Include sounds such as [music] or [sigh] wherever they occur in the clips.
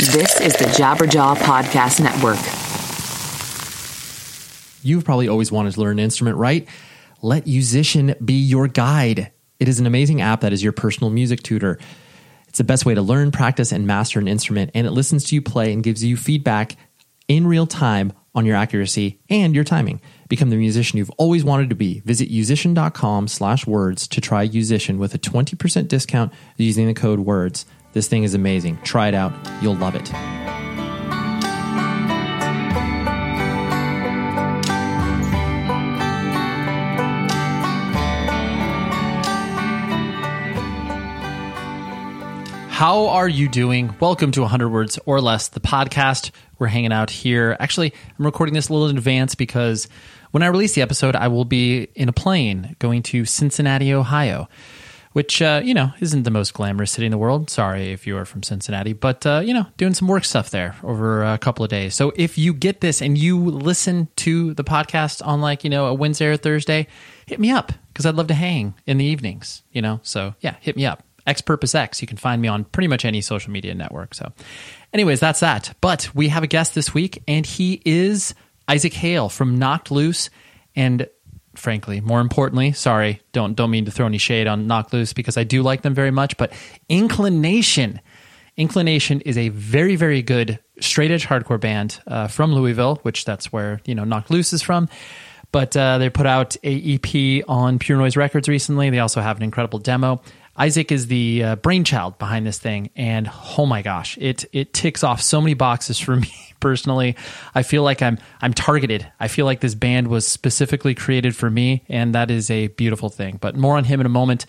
This is the Jabberjaw Podcast Network. You've probably always wanted to learn an instrument, right? Let Yousician be your guide. It is an amazing app that is your personal music tutor. It's the best way to learn, practice, and master an instrument, and it listens to you play and gives you feedback in real time on your accuracy and your timing. Become the musician you've always wanted to be. Visit yousician.com slash words to try Yousician with a 20% discount using the code WORDS. This thing is amazing. Try it out. You'll love it. How are you doing? Welcome to 100 Words or Less, the podcast. We're hanging out here. Actually, I'm recording this a little in advance because when I release the episode, I will be in a plane going to Cincinnati, Ohio which uh, you know isn't the most glamorous city in the world. Sorry if you are from Cincinnati, but uh, you know doing some work stuff there over a couple of days. So if you get this and you listen to the podcast on like you know a Wednesday or Thursday, hit me up because I'd love to hang in the evenings. You know, so yeah, hit me up. X Purpose X. You can find me on pretty much any social media network. So, anyways, that's that. But we have a guest this week, and he is Isaac Hale from Knocked Loose. And frankly. More importantly, sorry, don't don't mean to throw any shade on Knock Loose because I do like them very much, but Inclination. Inclination is a very very good straight edge hardcore band uh, from Louisville, which that's where you know Knock Loose is from. But uh, they put out a EP on Pure Noise Records recently. They also have an incredible demo. Isaac is the uh, brainchild behind this thing, and oh my gosh, it it ticks off so many boxes for [laughs] me personally. I feel like I'm I'm targeted. I feel like this band was specifically created for me, and that is a beautiful thing. But more on him in a moment.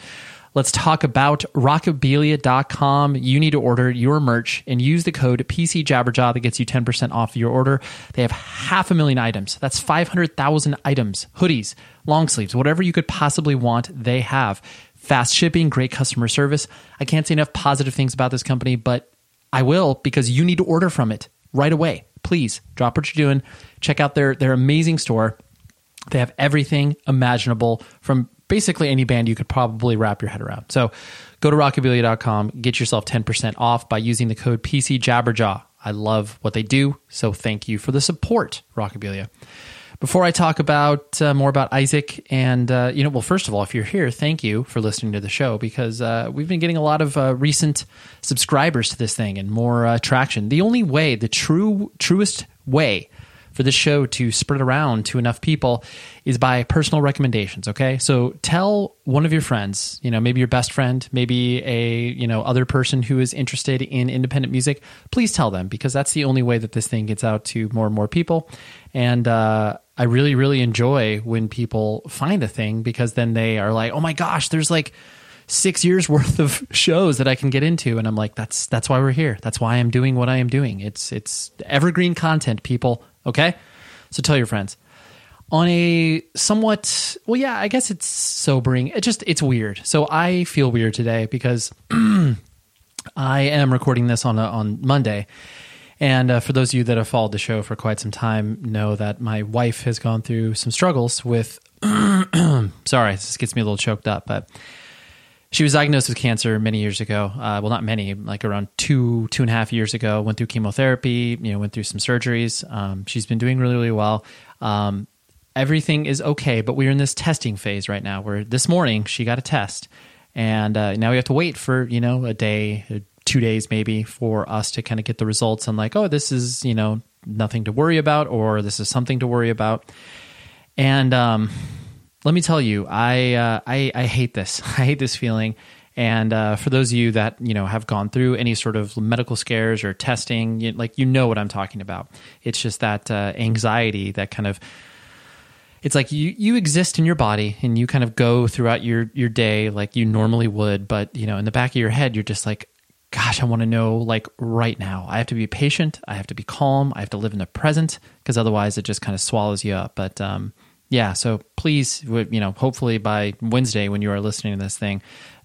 Let's talk about rockabilia.com. You need to order your merch and use the code PCJabberjaw that gets you 10% off your order. They have half a million items. That's 500,000 items, hoodies, long sleeves, whatever you could possibly want, they have. Fast shipping, great customer service. I can't say enough positive things about this company, but I will because you need to order from it right away. Please drop what you're doing. Check out their their amazing store. They have everything imaginable from basically any band you could probably wrap your head around. So go to rockabilia.com, get yourself 10% off by using the code PCJabberjaw. I love what they do, so thank you for the support, Rockabilia. Before I talk about uh, more about Isaac, and uh, you know, well, first of all, if you're here, thank you for listening to the show because uh, we've been getting a lot of uh, recent subscribers to this thing and more uh, traction. The only way, the true, truest way for this show to spread around to enough people is by personal recommendations okay? So tell one of your friends you know maybe your best friend maybe a you know other person who is interested in independent music. Please tell them because that's the only way that this thing gets out to more and more people. And uh, i really really enjoy when people find a thing because then they are like oh my gosh there's like six years [laughs] worth of shows that I can get into, and I'm like, that's that's why we're here. That's why I'm doing what I am doing. It's it's evergreen content, people. Okay, so tell your friends. On a somewhat well, yeah, I guess it's sobering. It just it's weird. So I feel weird today because [clears throat] I am recording this on a, on Monday. And uh, for those of you that have followed the show for quite some time, know that my wife has gone through some struggles with. [clears throat] sorry, this gets me a little choked up, but she was diagnosed with cancer many years ago. Uh, well, not many, like around two, two and a half years ago. Went through chemotherapy, you know, went through some surgeries. Um, she's been doing really, really well. Um, everything is okay, but we're in this testing phase right now. Where this morning she got a test, and uh, now we have to wait for you know a day, two days maybe, for us to kind of get the results and like, oh, this is you know nothing to worry about, or this is something to worry about, and um, let me tell you, I, uh, I I hate this. [laughs] I hate this feeling, And uh, for those of you that you know have gone through any sort of medical scares or testing, you, like you know what I'm talking about. It's just that uh, anxiety that kind of it's like you you exist in your body and you kind of go throughout your your day like you normally would but you know in the back of your head you're just like gosh i want to know like right now i have to be patient i have to be calm i have to live in the present because otherwise it just kind of swallows you up but um yeah so please you know hopefully by wednesday when you are listening to this thing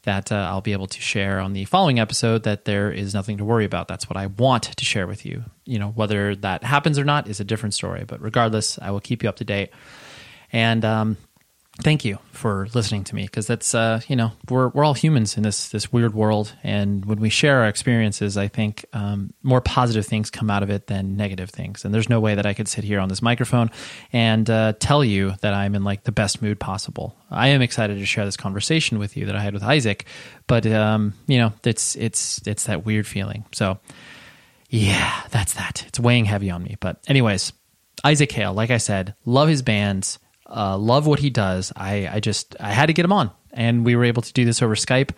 that uh, I'll be able to share on the following episode that there is nothing to worry about. That's what I want to share with you. You know, whether that happens or not is a different story, but regardless, I will keep you up to date. And um, thank you for listening to me because that's uh, you know we're we're all humans in this this weird world, and when we share our experiences, I think um, more positive things come out of it than negative things. And there's no way that I could sit here on this microphone and uh, tell you that I'm in like the best mood possible. I am excited to share this conversation with you that I had with Isaac, but um, you know it's it's it's that weird feeling. So yeah, that's that. It's weighing heavy on me. But anyways, Isaac Hale, like I said, love his bands uh, love what he does. I, I just I had to get him on, and we were able to do this over Skype,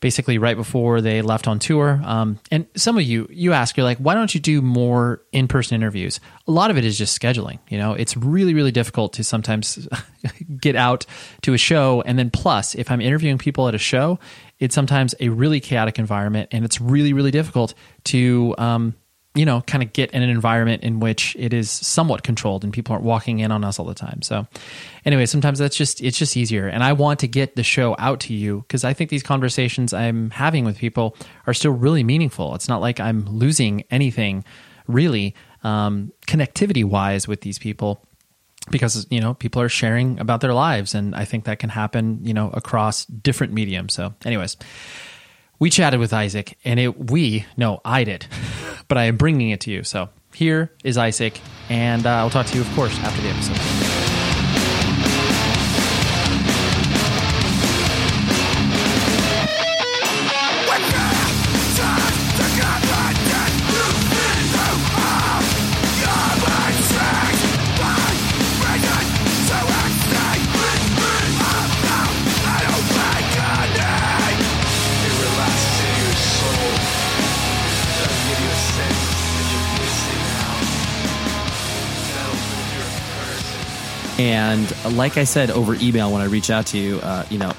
basically right before they left on tour. Um, and some of you you ask, you're like, why don't you do more in person interviews? A lot of it is just scheduling. You know, it's really really difficult to sometimes [laughs] get out to a show, and then plus, if I'm interviewing people at a show, it's sometimes a really chaotic environment, and it's really really difficult to um, you know, kind of get in an environment in which it is somewhat controlled and people aren't walking in on us all the time. So, anyway, sometimes that's just it's just easier. And I want to get the show out to you because I think these conversations I'm having with people are still really meaningful. It's not like I'm losing anything really um, connectivity wise with these people because you know people are sharing about their lives and i think that can happen you know across different mediums so anyways we chatted with Isaac, and it we no, I did, [laughs] but I am bringing it to you. So here is Isaac, and uh, I'll talk to you, of course, after the episode. And like I said over email when I reach out to you, uh, you know,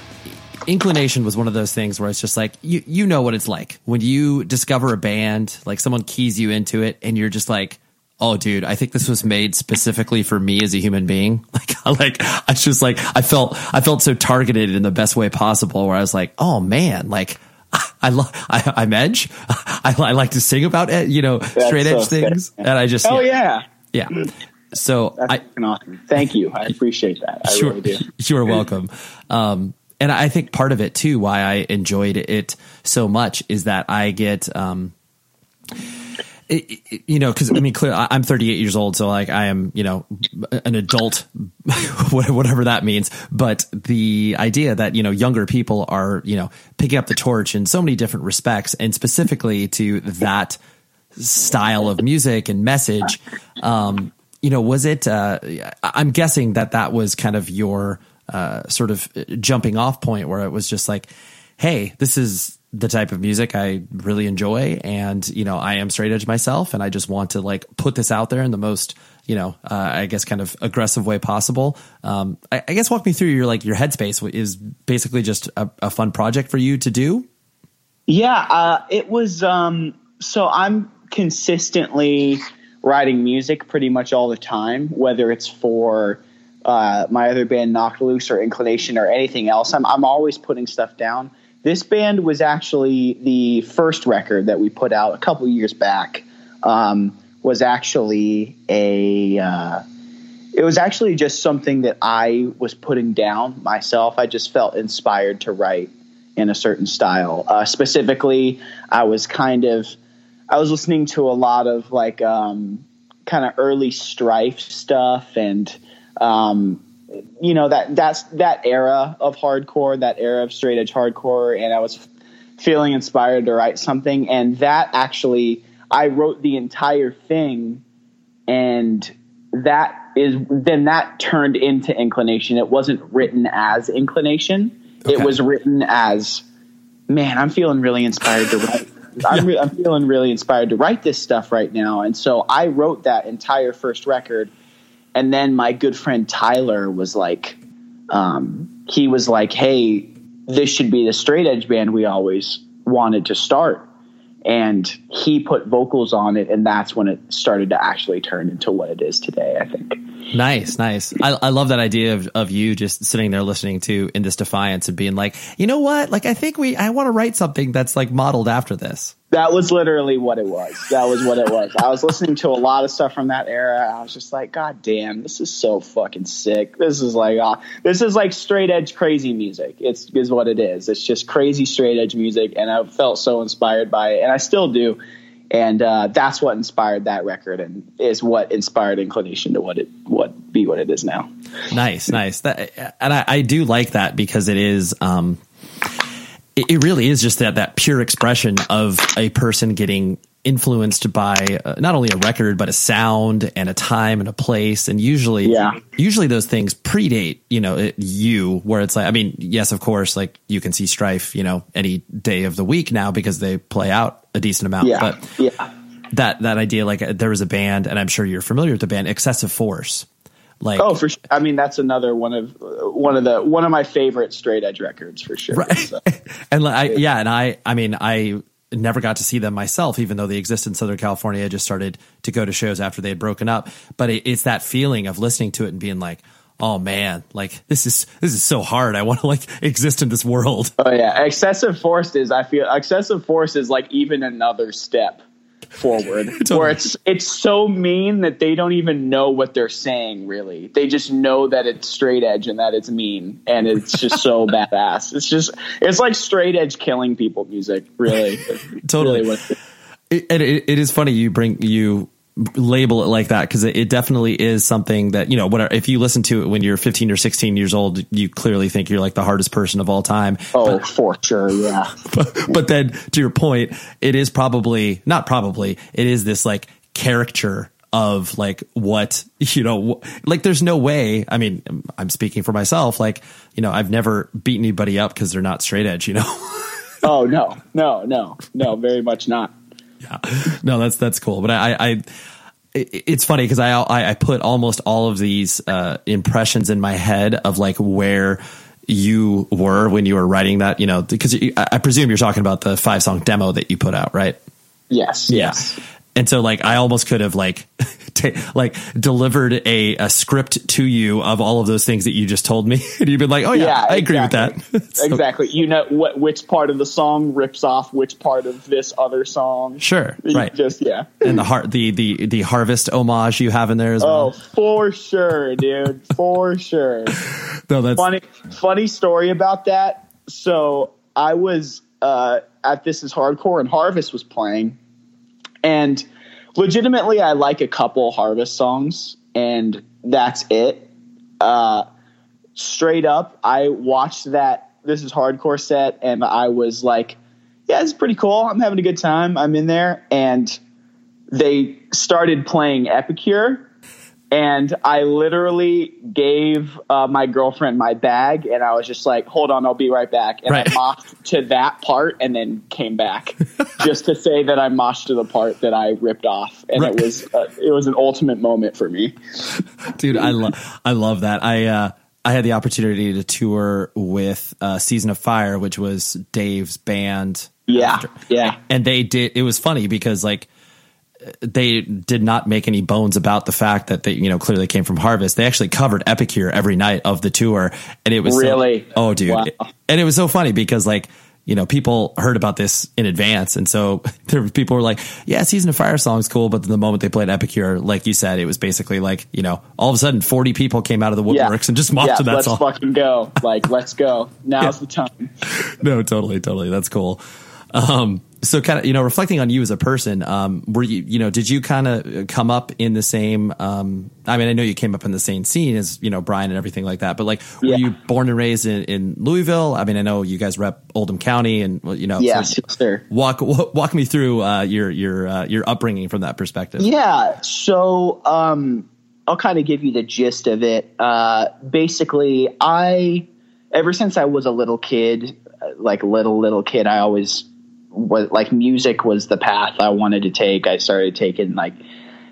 inclination was one of those things where it's just like you you know what it's like when you discover a band, like someone keys you into it, and you're just like, oh, dude, I think this was made specifically for me as a human being. [laughs] Like, like I just like I felt I felt so targeted in the best way possible. Where I was like, oh man, like. I love I, I'm Edge. [laughs] I, I like to sing about it, you know, That's straight edge so things, and I just oh yeah, yeah. yeah. So That's I, awesome. Thank you. I appreciate that. I sure, really do. [laughs] You're welcome. Um, and I think part of it too, why I enjoyed it so much, is that I get, um, it, it, you know, because I mean, clearly, I'm 38 years old, so like I am, you know, an adult, [laughs] whatever that means. But the idea that you know younger people are, you know, picking up the torch in so many different respects, and specifically to that style of music and message, um, you know, was it? Uh, I'm guessing that that was kind of your uh, sort of jumping off point where it was just like, hey, this is the type of music I really enjoy, and you know, I am straight edge myself, and I just want to like put this out there in the most, you know, uh, I guess kind of aggressive way possible. Um, I, I, guess walk me through your like your headspace is basically just a, a fun project for you to do. Yeah, uh, it was. Um, so I'm consistently writing music pretty much all the time, whether it's for uh, my other band Knocked Loose or Inclination or anything else. I'm, I'm always putting stuff down. This band was actually the first record that we put out a couple years back. Um, was actually a uh, it was actually just something that I was putting down myself. I just felt inspired to write in a certain style. Uh, specifically, I was kind of I was listening to a lot of like um, kind of early strife stuff and um, you know that that's that era of hardcore, that era of straight edge hardcore, and I was feeling inspired to write something, and that actually I wrote the entire thing, and that is then that turned into inclination. It wasn't written as inclination; okay. it was written as man, I'm feeling really inspired to write. I'm, re- I'm feeling really inspired to write this stuff right now. And so I wrote that entire first record. And then my good friend Tyler was like, um, he was like, hey, this should be the straight edge band we always wanted to start. And he put vocals on it, and that's when it started to actually turn into what it is today, I think. Nice, nice. I, I love that idea of, of you just sitting there listening to In This Defiance and being like, you know what? Like, I think we, I want to write something that's like modeled after this. That was literally what it was. That was what it was. I was listening to a lot of stuff from that era. I was just like, God damn, this is so fucking sick. This is like, uh, this is like straight edge crazy music. It's is what it is. It's just crazy straight edge music, and I felt so inspired by it, and I still do. And uh, that's what inspired that record, and is what inspired Inclination to what it what be what it is now. Nice, nice. That, and I, I do like that because it is. Um, it, it really is just that that pure expression of a person getting influenced by uh, not only a record but a sound and a time and a place and usually Yeah. usually those things predate you know it, you where it's like i mean yes of course like you can see strife you know any day of the week now because they play out a decent amount Yeah, but yeah. that that idea like uh, there was a band and i'm sure you're familiar with the band excessive force like Oh, for sure. I mean, that's another one of one of the one of my favorite straight edge records for sure. Right. So, [laughs] and like, I, yeah, and I, I mean, I never got to see them myself, even though they exist in Southern California. I just started to go to shows after they had broken up. But it, it's that feeling of listening to it and being like, oh man, like this is this is so hard. I want to like [laughs] exist in this world. oh yeah, excessive force is. I feel excessive force is like even another step forward, [laughs] where it's it's so mean that they don't even know what they're saying. Really, they just know that it's straight edge and that it's mean, and it's just so [laughs] badass. It's just it's like straight edge killing people music. Really, [laughs] Totally. Really It, and it, it is funny you bring you label it like that because it, it definitely is something that you know whatever if you listen to it when you're 15 or 16 years old you clearly think you're like the hardest person of all time oh, for sure. Yeah. [laughs] but, but then to your point, it is probably not probably it is this like caricature of like what [laughs] you know like there's no way i mean i'm speaking for myself like you know i've never beat anybody up because they're not straight edge you know [laughs] Oh no, no, no, no. Very much not. No that's that's cool but i i it- it's funny because I, I put almost all of these uh, impressions in my head of like where you were when you were writing that you know because I I presume you're talking about the five song demo that you put out right Yes. Yeah. Yes. And so like I almost could have like [laughs] ta- like delivered a, a script to you of all of those things that you just told me [laughs] and you've been like, "Oh yeah, I agree exactly. with that." [laughs] So- exactly. You know what? Which part of the song rips off which part of this other song? Sure, You right. Just yeah. and the heart the the the harvest homage you have in there as Oh, well. for sure, dude. For sure. No, that's Funny, funny story about that. So I was uh, at This Is Hardcore, and Harvest was playing, and legitimately, I like a couple Harvest songs, and that's it. Uh, straight up, I watched that This Is Hardcore set, and I was like, "Yeah, it's pretty cool. I'm having a good time. I'm in there." And they started playing Epicure, and I literally gave uh, my girlfriend my bag, and I was just like, "Hold on, I'll be right back." And Right. I moshed to that part, and then came back [laughs] just to say that I moshed to the part that I ripped off, and Right. it was uh, it was an ultimate moment for me. dude i love i love that i uh i had the opportunity to tour with uh season of fire which was dave's band Yeah, yeah, and they did it was funny because like they did not make any bones about the fact that they you know clearly came from harvest they actually covered epicure every night of the tour and it was so- Really? oh dude Wow. and it was so funny because like you know people heard about this in advance and so [laughs] there were people were like yeah season of fire song's cool but the moment they played epicure like you said it was basically like you know all of a sudden 40 people came out of the yeah. woodworks and just mopped yeah, to that let's song fucking go! Like, let's go. [laughs] Now's the time. [laughs] no, totally, totally. That's cool. Um, so kind of, you know, reflecting on you as a person, um, were you, you know, did you kind of come up in the same, um, I mean, I know you came up in the same scene as, you know, Bryan and everything like that, but like, were Yeah. you born and raised in, in Louisville? I mean, I know you guys rep Oldham County and, you know, Yes, so sir. walk, [laughs] walk me through, uh, your, your, uh, your upbringing from that perspective. Yeah. So um, I'll kind of give you the gist of it. Uh, basically, I, ever since I was a little kid, like little little kid, I always was like music was the path I wanted to take. I started taking like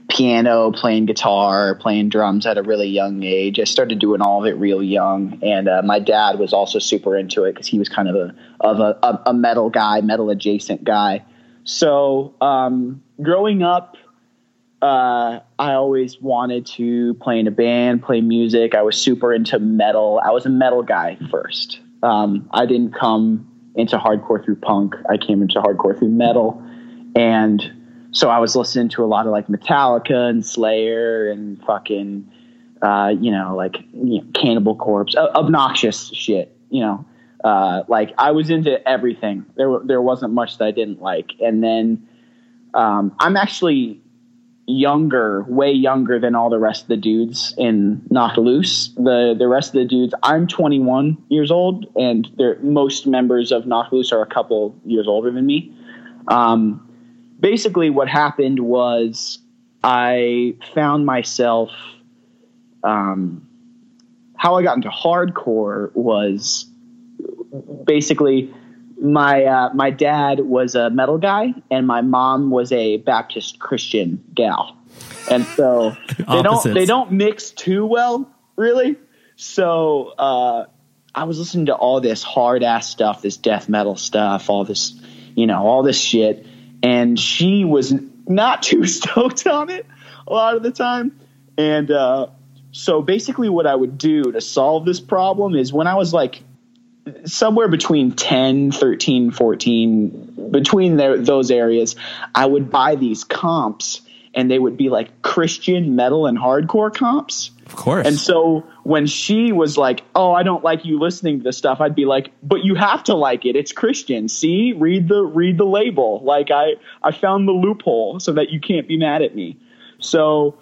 piano, playing guitar, playing drums at a really young age. I started doing all of it real young, and uh, my dad was also super into it because he was kind of a of a, a, metal guy, metal adjacent guy. So um, growing up, uh, I always wanted to play in a band, play music. I was super into metal. I was a metal guy first. Um, I didn't come into hardcore through punk. I came into hardcore through metal, and so I was listening to a lot of like Metallica and Slayer and fucking, uh, you know, like you know, Cannibal Corpse, uh, obnoxious shit. You know, uh, like I was into everything. There, there wasn't much that I didn't like. And then um, I'm actually younger, way younger than all the rest of the dudes in Knocked Loose. The the rest of the dudes, I'm 21 years old, and most members of Knocked Loose are a couple years older than me. Um, basically what happened was I found myself um, how I got into hardcore was basically my uh, my dad was a metal guy and my mom was a Baptist Christian gal, and so [laughs] they don't they don't mix too well really. So uh, I was listening to all this hard ass stuff, this death metal stuff, all this you know all this shit, and she was not too [laughs] stoked on it a lot of the time. And uh, so basically, what I would do to solve this problem is when I was like somewhere between 10, 13, 14, between there, those areas, I would buy these comps and they would be like Christian metal and hardcore comps. Of course. And so when she was like, "Oh, I don't like you listening to this stuff," I'd be like, "But you have to like it. It's Christian. See, read the read the label. Like I I found the loophole so that you can't be mad at me." So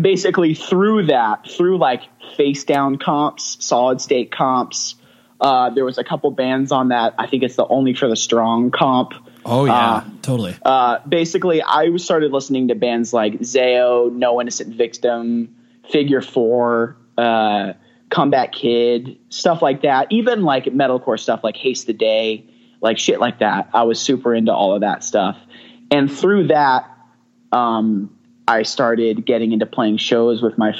basically through that, through like face down comps, solid state comps, uh, there was a couple bands on that. I think it's the Only for the Strong comp. Oh yeah, uh, totally. Uh, basically, I started listening to bands like Zao, No Innocent Victim, Figure Four, uh, Comeback Kid, stuff like that. Even like metalcore stuff like Haste the Day, like shit like that. I was super into all of that stuff, and through that, um, I started getting into playing shows with my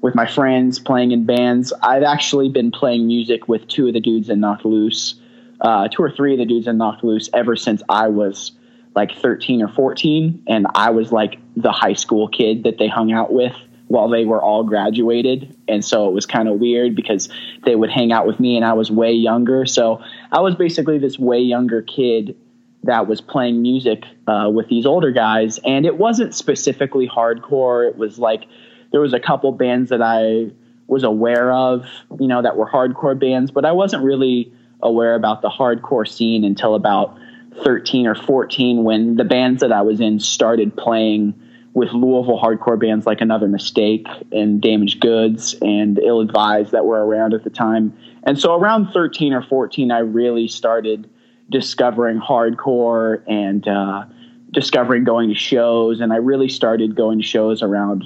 with my friends, playing in bands. I've actually been playing music with two of the dudes in Knocked Loose, uh, two or three of the dudes in Knocked Loose ever since I was like 13 or 14, and I was like the high school kid that they hung out with while they were all graduated. And so it was kind of weird because they would hang out with me and I was way younger. So I was basically this way younger kid that was playing music uh, with these older guys. And it wasn't specifically hardcore. It was like there was a couple bands that I was aware of, you know, that were hardcore bands, but I wasn't really aware about the hardcore scene until about 13 or 14 when the bands that I was in started playing with Louisville hardcore bands like Another Mistake and Damaged Goods and Ill Advised that were around at the time. And so around 13 or 14, I really started discovering hardcore and uh, discovering going to shows. And I really started going to shows around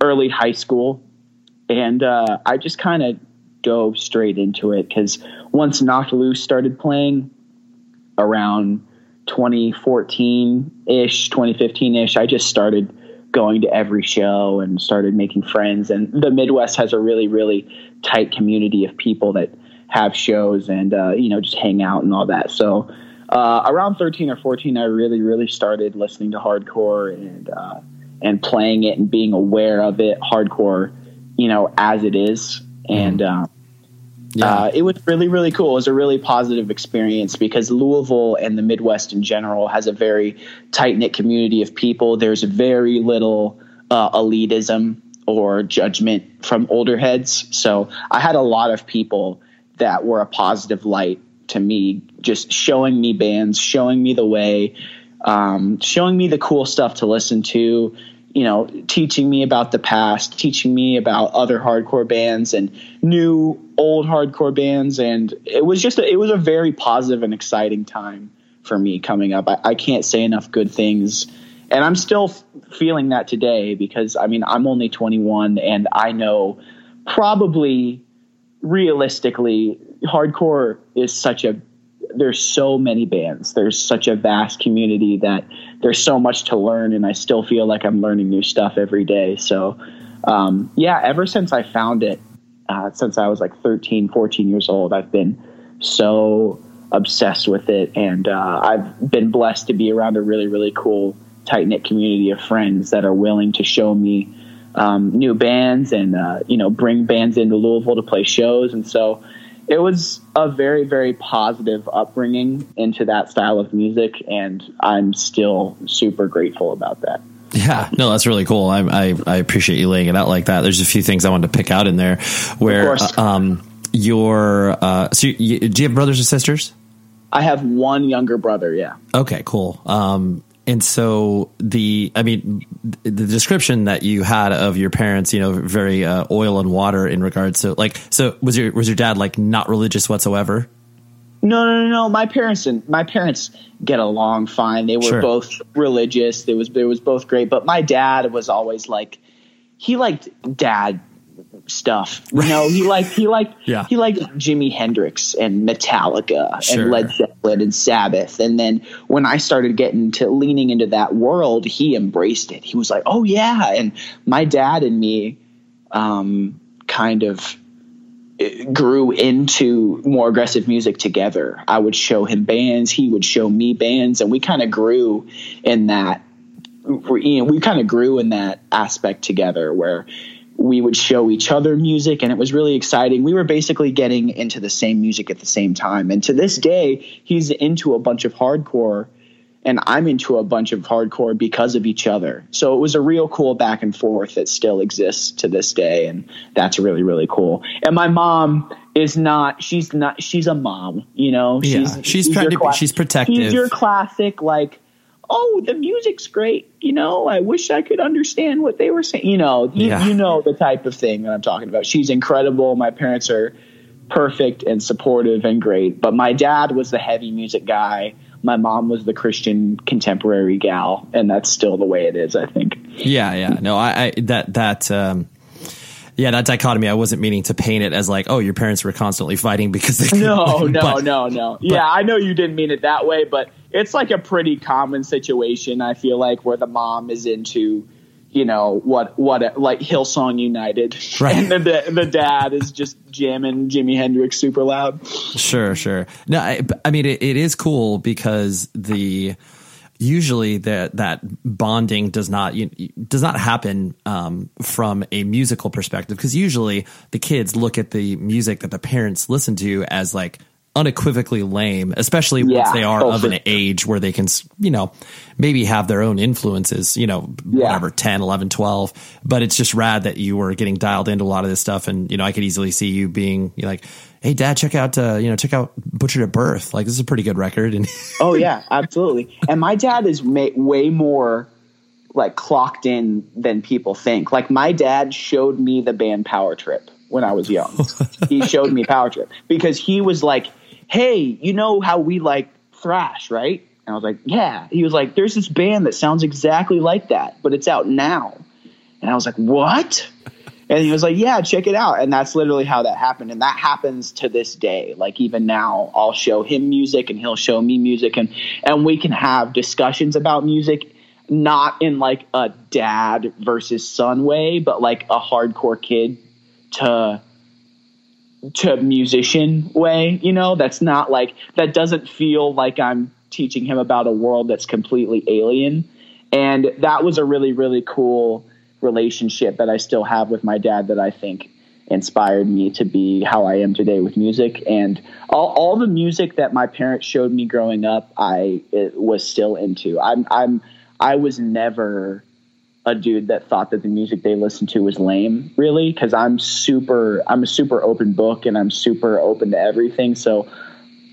early high school. And uh, I just kind of dove straight into it because once Knocked Loose started playing around 2014 ish, 2015 ish, I just started going to every show and started making friends. And the Midwest has a really, really tight community of people that have shows and, uh, you know, just hang out and all that. So uh, around 13 or 14, I really, really started listening to hardcore and, uh, and playing it and being aware of it hardcore, you know, as it is. And, mm-hmm. um, yeah. Uh, it was really, really cool. It was a really positive experience because Louisville and the Midwest in general has a very tight knit community of people. There's very little uh, elitism or judgment from older heads. So I had a lot of people that were a positive light to me, just showing me bands, showing me the way, um, showing me the cool stuff to listen to, you know, teaching me about the past, teaching me about other hardcore bands and new old hardcore bands. And it was just, a, it was a very positive and exciting time for me coming up. I, I can't say enough good things. And I'm still f- feeling that today because I mean, I'm only 21 and I know probably realistically hardcore is such a there's so many bands. There's such a vast community that there's so much to learn, and I still feel like I'm learning new stuff every day. So, um, yeah, ever since I found it, uh, since I was like 13, 14 years old, I've been so obsessed with it, and uh, I've been blessed to be around a really, really cool, tight knit community of friends that are willing to show me um, new bands and uh, you know bring bands into Louisville to play shows, and so it was a very very positive upbringing into that style of music and i'm still super grateful about that yeah, no, that's really cool. I, I, I appreciate you laying it out like that. There's a few things I wanted to pick out in there where, um, your, uh, so you, do you have brothers or sisters? I have one younger brother. Yeah. Okay, cool. Um, and so the i mean the description that you had of your parents you know very uh, oil and water in regards to like so was your was your dad like not religious whatsoever? No no no no. My parents and my parents get along fine. They were sure. both religious. It was it was both great. But my dad was always like he liked dad stuff. You know, he liked he liked [laughs] yeah. he liked Jimi Hendrix and Metallica sure. and Led Zeppelin and Sabbath. And then when I started getting to leaning into that world, he embraced it. He was like, "Oh yeah!" And my dad and me, um, kind of eh, grew into more aggressive music together. I would show him bands, he would show me bands, and we kind of grew in that. You know, we kind of grew in that aspect together where we would show each other music and it was really exciting. We were basically getting into the same music at the same time. And to this day, he's into a bunch of hardcore and I'm into a bunch of hardcore because of each other. So it was a real cool back and forth that still exists to this day and that's really really cool. And my mom is not she's not she's a mom, you know. Yeah, she's she's trying to be, she's protective. She's your classic like oh, the music's great. You know, I wish I could understand what they were saying. You know, you, yeah. you know the type of thing that I'm talking about. She's incredible. My parents are perfect and supportive and great. But my dad was the heavy music guy. My mom was the Christian contemporary gal, and that's still the way it is. I think. Yeah, yeah. No, I, I that that. um yeah, that dichotomy. I wasn't meaning to paint it as like, oh, your parents were constantly fighting because they. [laughs] No, no, but, no, no. Yeah, I know you didn't mean it that way, but it's like a pretty common situation. I feel like where the mom is into, you know, what what like Hillsong United, right. [laughs] and the, the, the dad is just jamming Jimi Hendrix super loud. Sure, sure. No, I, I mean it, it is cool because the usually that that bonding does not you, does not happen um, from a musical perspective because usually the kids look at the music that the parents listen to as like unequivocally lame, especially yeah, once they are of an age where they can, you know, maybe have their own influences, you know, yeah. whatever, 10, 11, 12. But it's just rad that you were getting dialed into a lot of this stuff. And, you know, I could easily see you being like, hey, dad, check out, uh, you know, check out Butchered at Birth. Like, this is a pretty good record. And [laughs] oh, yeah, absolutely. And my dad is ma- way more like clocked in than people think. Like, my dad showed me the band Power Trip when I was young. he showed me Power Trip because he was like, hey, you know how we like thrash, right? And I was like, yeah. He was like, there's this band that sounds exactly like that, but it's out now. And I was like, what? [laughs] And he was like, yeah, check it out. And that's literally how that happened. And that happens to this day. Like even now, I'll show him music and he'll show me music and, and we can have discussions about music, not in like a dad versus son way, but like a hardcore kid to to musician way, you know, that's not like that doesn't feel like I'm teaching him about a world that's completely alien. And that was a really, really cool relationship that I still have with my dad that I think inspired me to be how I am today with music. And all, all the music that my parents showed me growing up, I was still into. I'm, I'm, I was never a dude that thought that the music they listened to was lame, really, because I'm super, I'm a super open book and I'm super open to everything. So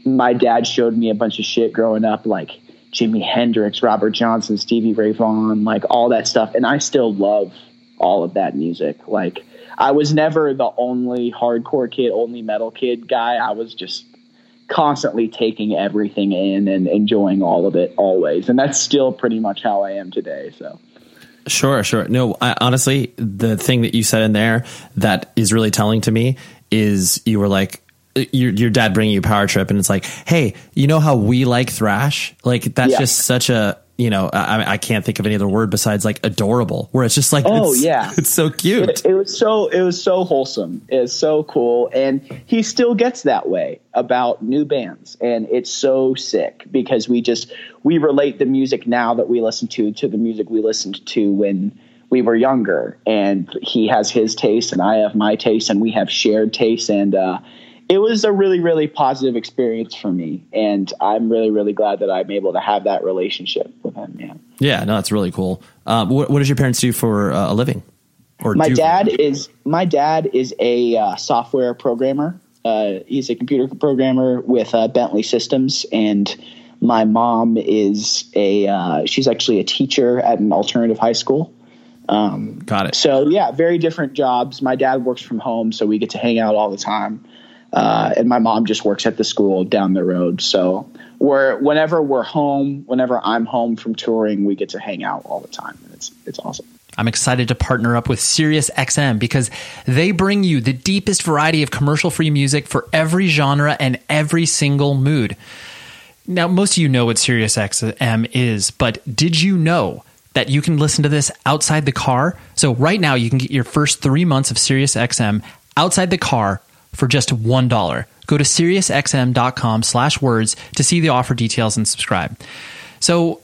my dad showed me a bunch of shit growing up, like Jimi Hendrix, Robert Johnson, Stevie Ray Vaughan, like all that stuff, and I still love all of that music. Like I was never the only hardcore kid, only metal kid guy. I was just constantly taking everything in and enjoying all of it always, and that's still pretty much how I am today. So. Sure, sure. No, I, honestly, the thing that you said in there that is really telling to me is you were like, your your dad bringing you Power Trip, and it's like, hey, you know how we like thrash? Like that's Yeah. just such a you know I, I can't think of any other word besides like adorable. Where it's just like, Oh, it's, yeah. [laughs] it's so cute. it, it was so it was so wholesome it's so cool and he still gets that way about new bands and it's so sick because we just we relate the music now that we listen to to the music we listened to when we were younger and he has his taste and i have my taste and we have shared tastes and uh it was a really really positive experience for me and i'm really really glad that i'm able to have that relationship with him man yeah, no, that's really cool. Um, what, what does your parents do for uh, a living? Or my for- dad is my dad is a uh, software programmer. Uh, he's a computer programmer with uh, Bentley Systems, and my mom is a uh, she's actually a teacher at an alternative high school. got it. So yeah, very different jobs. My dad works from home, so we get to hang out all the time. Uh, and my mom just works at the school down the road. So we're whenever we're home, whenever I'm home from touring, we get to hang out all the time. And it's it's awesome. I'm excited to partner up with SiriusXM because they bring you the deepest variety of commercial free music for every genre and every single mood. Now, most of you know what SiriusXM is, but did you know that you can listen to this outside the car? So right now you can get your first three months of SiriusXM outside the car for just $1. Go to SiriusXM.com slash words to see the offer details and subscribe. So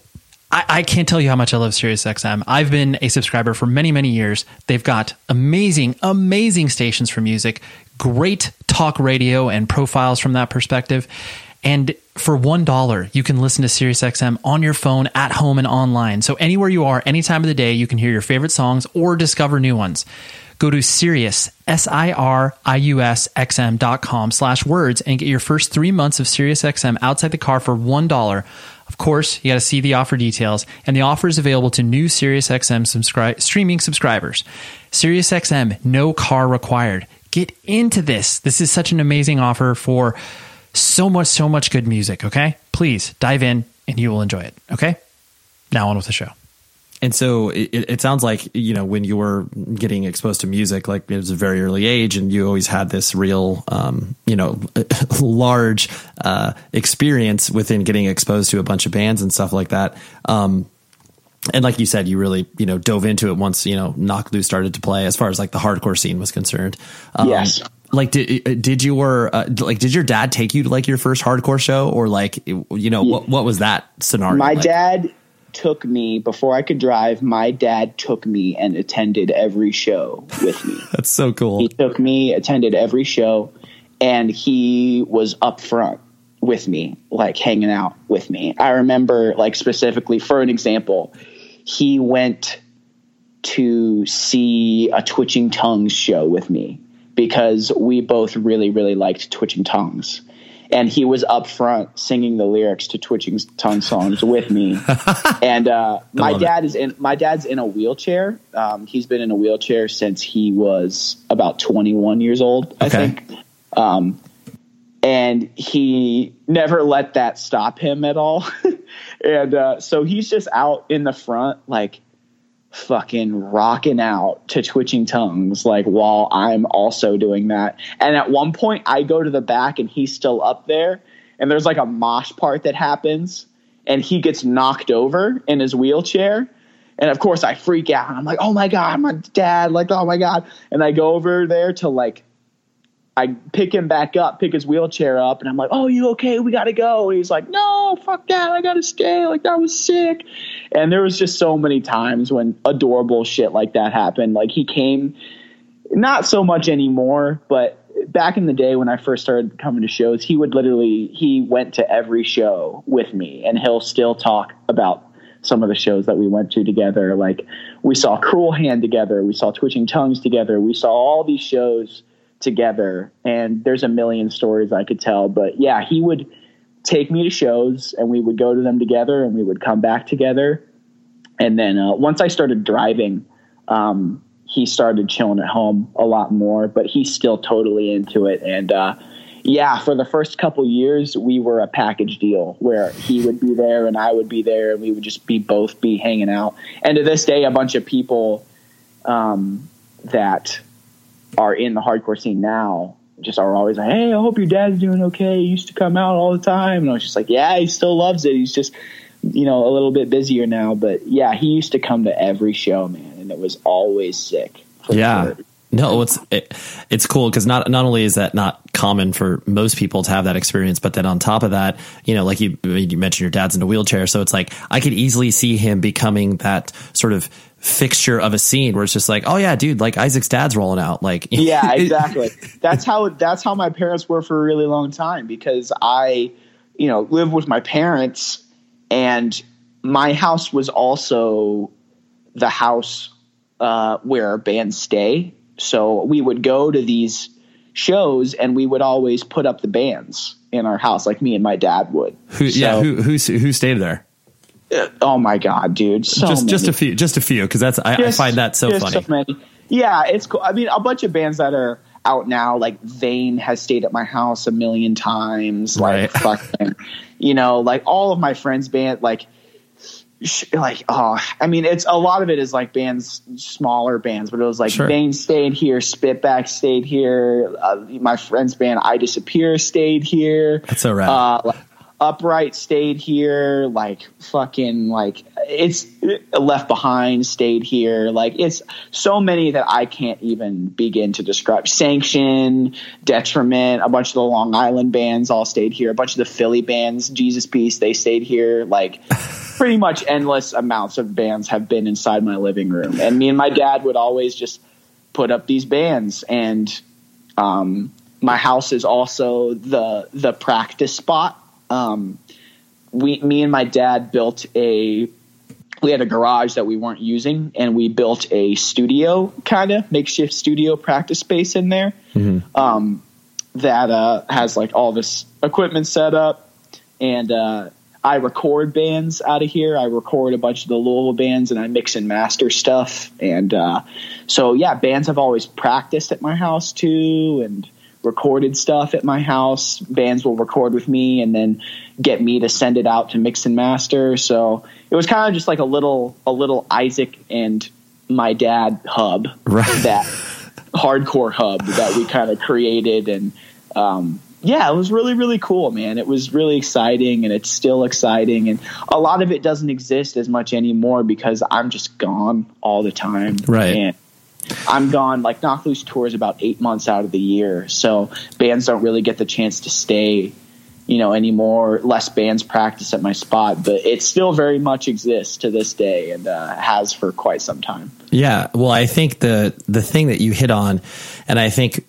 I, I can't tell you how much I love SiriusXM. I've been a subscriber for many, many years. They've got amazing, amazing stations for music, great talk radio and profiles from that perspective. And for $1, you can listen to SiriusXM on your phone, at home, and online. So anywhere you are, any time of the day, you can hear your favorite songs or discover new ones. Go to Sirius, S-I-R-I-U-S XM dot com slash words and get your first three months of SiriusXM outside the car for $1. Of course, you got to see the offer details, and the offer is available to new SiriusXM subscri- streaming subscribers. SiriusXM, no car required. Get into this. This is such an amazing offer for so much, so much good music. Okay, please dive in, and you will enjoy it. Okay, now on with the show. And so it, it sounds like you know when you were getting exposed to music, like it was a very early age, and you always had this real, um, you know, [laughs] large uh, experience within getting exposed to a bunch of bands and stuff like that. Um, and like you said, you really you know dove into it once you know Knock Loose started to play, as far as like the hardcore scene was concerned. Um, Yes. Like did did your uh, like did your dad take you to like your first hardcore show or like you know what what was that scenario? My like? dad took me before I could drive. My dad took me and attended every show with me. [laughs] That's so cool. he took me, attended every show, and he was up front with me, like hanging out with me. I remember, like specifically for an example, he went to see a Twitching Tongues show with me because we both really, really liked Twitching Tongues. And he was up front singing the lyrics to Twitching Tongue songs with me. [laughs] and uh, my dad is in my dad's in a wheelchair. Um, he's been in a wheelchair since he was about 21 years old, I think. Um, and he never let that stop him at all. [laughs] and uh, so he's just out in the front, like fucking rocking out to twitching tongues, like while I'm also doing that. And at one point, I go to the back and he's still up there, and there's like a mosh part that happens, and he gets knocked over in his wheelchair. And of course, I freak out. I'm like, "Oh my god, my dad!" Like, "Oh my god!" And I go over there to like I pick him back up, pick his wheelchair up, and I'm like, "Oh, you okay? We gotta go." And he's like, "No, fuck that! I gotta stay. Like that was sick." And there was just so many times when adorable shit like that happened. Like he came, not so much anymore, but back in the day when I first started coming to shows, he would literally he went to every show with me, and he'll still talk about some of the shows that we went to together. Like we saw Cruel Hand together, we saw Twitching Tongues together, we saw all these shows together and there's a million stories I could tell but yeah he would take me to shows and we would go to them together and we would come back together. And then uh, once I started driving um, he started chilling at home a lot more but he's still totally into it. And uh, yeah for the first couple years we were a package deal where he would be there and I would be there and we would just be both be hanging out. And to this day a bunch of people um, that are in the hardcore scene now just are always like, "Hey, I hope your dad's doing okay." He used to come out all the time, and I was just like, "Yeah, he still loves it. He's just, you know, a little bit busier now." But yeah, he used to come to every show, man, and it was always sick. Yeah. sure. No, it's it, it's cool because not not only is that not common for most people to have that experience, but then on top of that, you know, like you you mentioned, your dad's in a wheelchair, so it's like I could easily see him becoming that sort of fixture of a scene where it's just like, oh yeah, dude, like Isaac's dad's rolling out, like [laughs] yeah [laughs] exactly. That's how that's how my parents were for a really long time because i you know lived with my parents and my house was also the house uh, where bands stay. So we would go to these shows and we would always put up the bands in our house like me and my dad would. Who, yeah, who who who stayed there? Oh my god dude so just just a few, just a few, because that's I, I find that so just funny. many. Yeah, it's cool. I mean, a bunch of bands that are out now, like Vein has stayed at my house a million times. Like Right. [laughs] fucking, you know, like all of my friends' band, like. Like oh, I mean, it's a lot of it is like bands, smaller bands, but it was like Sure. Vein stayed here, Spitback stayed here, uh, my friend's band I Disappear stayed here. That's so rad. Uh, like, Upright stayed here, like fucking like it's Left Behind stayed here. Like it's so many that I can't even begin to describe. Sanction, Detriment, a bunch of the Long Island bands all stayed here. A bunch of the Philly bands, Jesus Piece, they stayed here. Like [laughs] pretty much endless amounts of bands have been inside my living room, and me and my dad would always just put up these bands and um, my house is also the the practice spot. Um, we, me and my dad built a. We had a garage that we weren't using, and we built a studio, kind of makeshift studio practice space in there. Um, that uh, has like all this equipment set up, and uh, I record bands out of here. I record a bunch of the Louisville bands, and I mix and master stuff. And uh, so, yeah, bands have always practiced at my house too, and recorded stuff at my house. Bands will record with me, and then get me to send it out to mix and master. So it was kind of just like a little, a little Isaac and my dad hub Right. that hardcore hub that we kind of created and um, yeah it was really really cool man it was really exciting and it's still exciting and a lot of it doesn't exist as much anymore because i'm just gone all the time Right. and i'm gone. Like Knocked Loose tours about eight months out of the year so bands don't really get the chance to stay you know anymore. Less bands practice at my spot but it still very much exists to this day and uh, has for quite some time. Yeah, well, I think the the thing that you hit on, and I think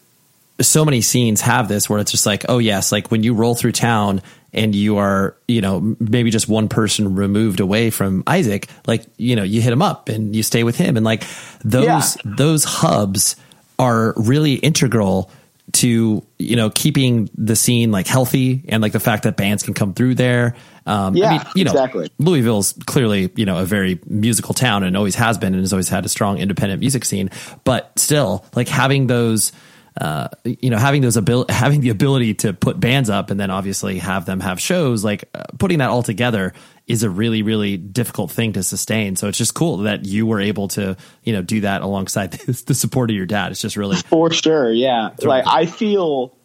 so many scenes have this where it's just like, oh yes, like when you roll through town and you are, you know, maybe just one person removed away from Isaac, like you know, you hit him up and you stay with him, and like those Yeah. those hubs are really integral to you know keeping the scene like healthy and like the fact that bands can come through there. Um, I Yeah, mean, you know, exactly. Louisville's clearly, you know, a very musical town and always has been and has always had a strong independent music scene. But still, like having those, uh, you know, having those abil- having the ability to put bands up and then obviously have them have shows, like uh, putting that all together is a really, really difficult thing to sustain. So it's just cool that you were able to, you know, do that alongside [laughs] the support of your dad. It's just really, For sure, yeah. Like I feel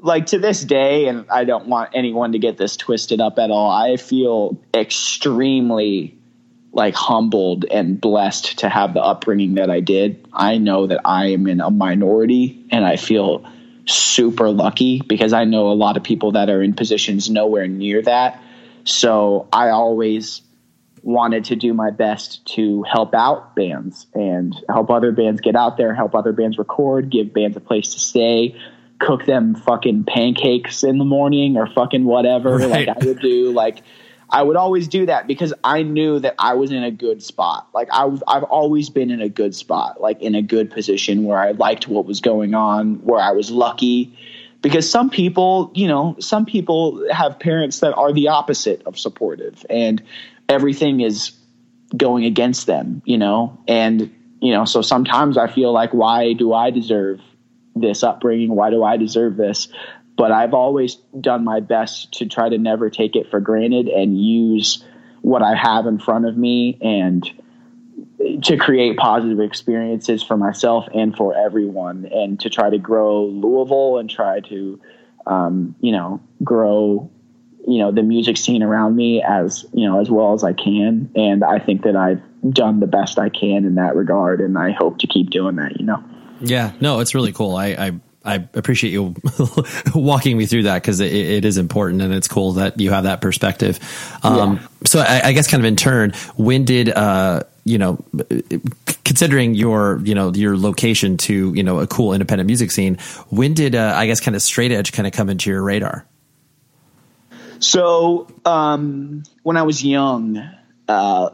like to this day, and I don't want anyone to get this twisted up at all. I feel extremely like humbled and blessed to have the upbringing that I did. I know that I am in a minority, and I feel super lucky because I know a lot of people that are in positions nowhere near that. So I always wanted to do my best to help out bands and help other bands get out there, help other bands record, give bands a place to stay, cook them fucking pancakes in the morning or fucking whatever Right. like I would do. Like I would always do that because I knew that I was in a good spot. Like I was, I've always been in a good spot, like in a good position where I liked what was going on, where I was lucky. Because some people, you know, some people have parents that are the opposite of supportive and everything is going against them, you know? And, you know, so sometimes I feel like, why do I deserve this upbringing? Why do I deserve this? But I've always done my best to try to never take it for granted and use what I have in front of me and to create positive experiences for myself and for everyone, and to try to grow Louisville and try to, um, you know, grow, you know, the music scene around me as you know as well as I can. And I think that I've done the best I can in that regard, and I hope to keep doing that. You know. Yeah, no, it's really cool. I, I I appreciate you [laughs] walking me through that because it, it is important and it's cool that you have that perspective. Um, yeah. So I, I, guess kind of in turn, when did, uh, you know, considering your, you know, your location to, you know, a cool independent music scene, when did, uh, I guess kind of straight edge kind of come into your radar? So, um, when I was young, uh,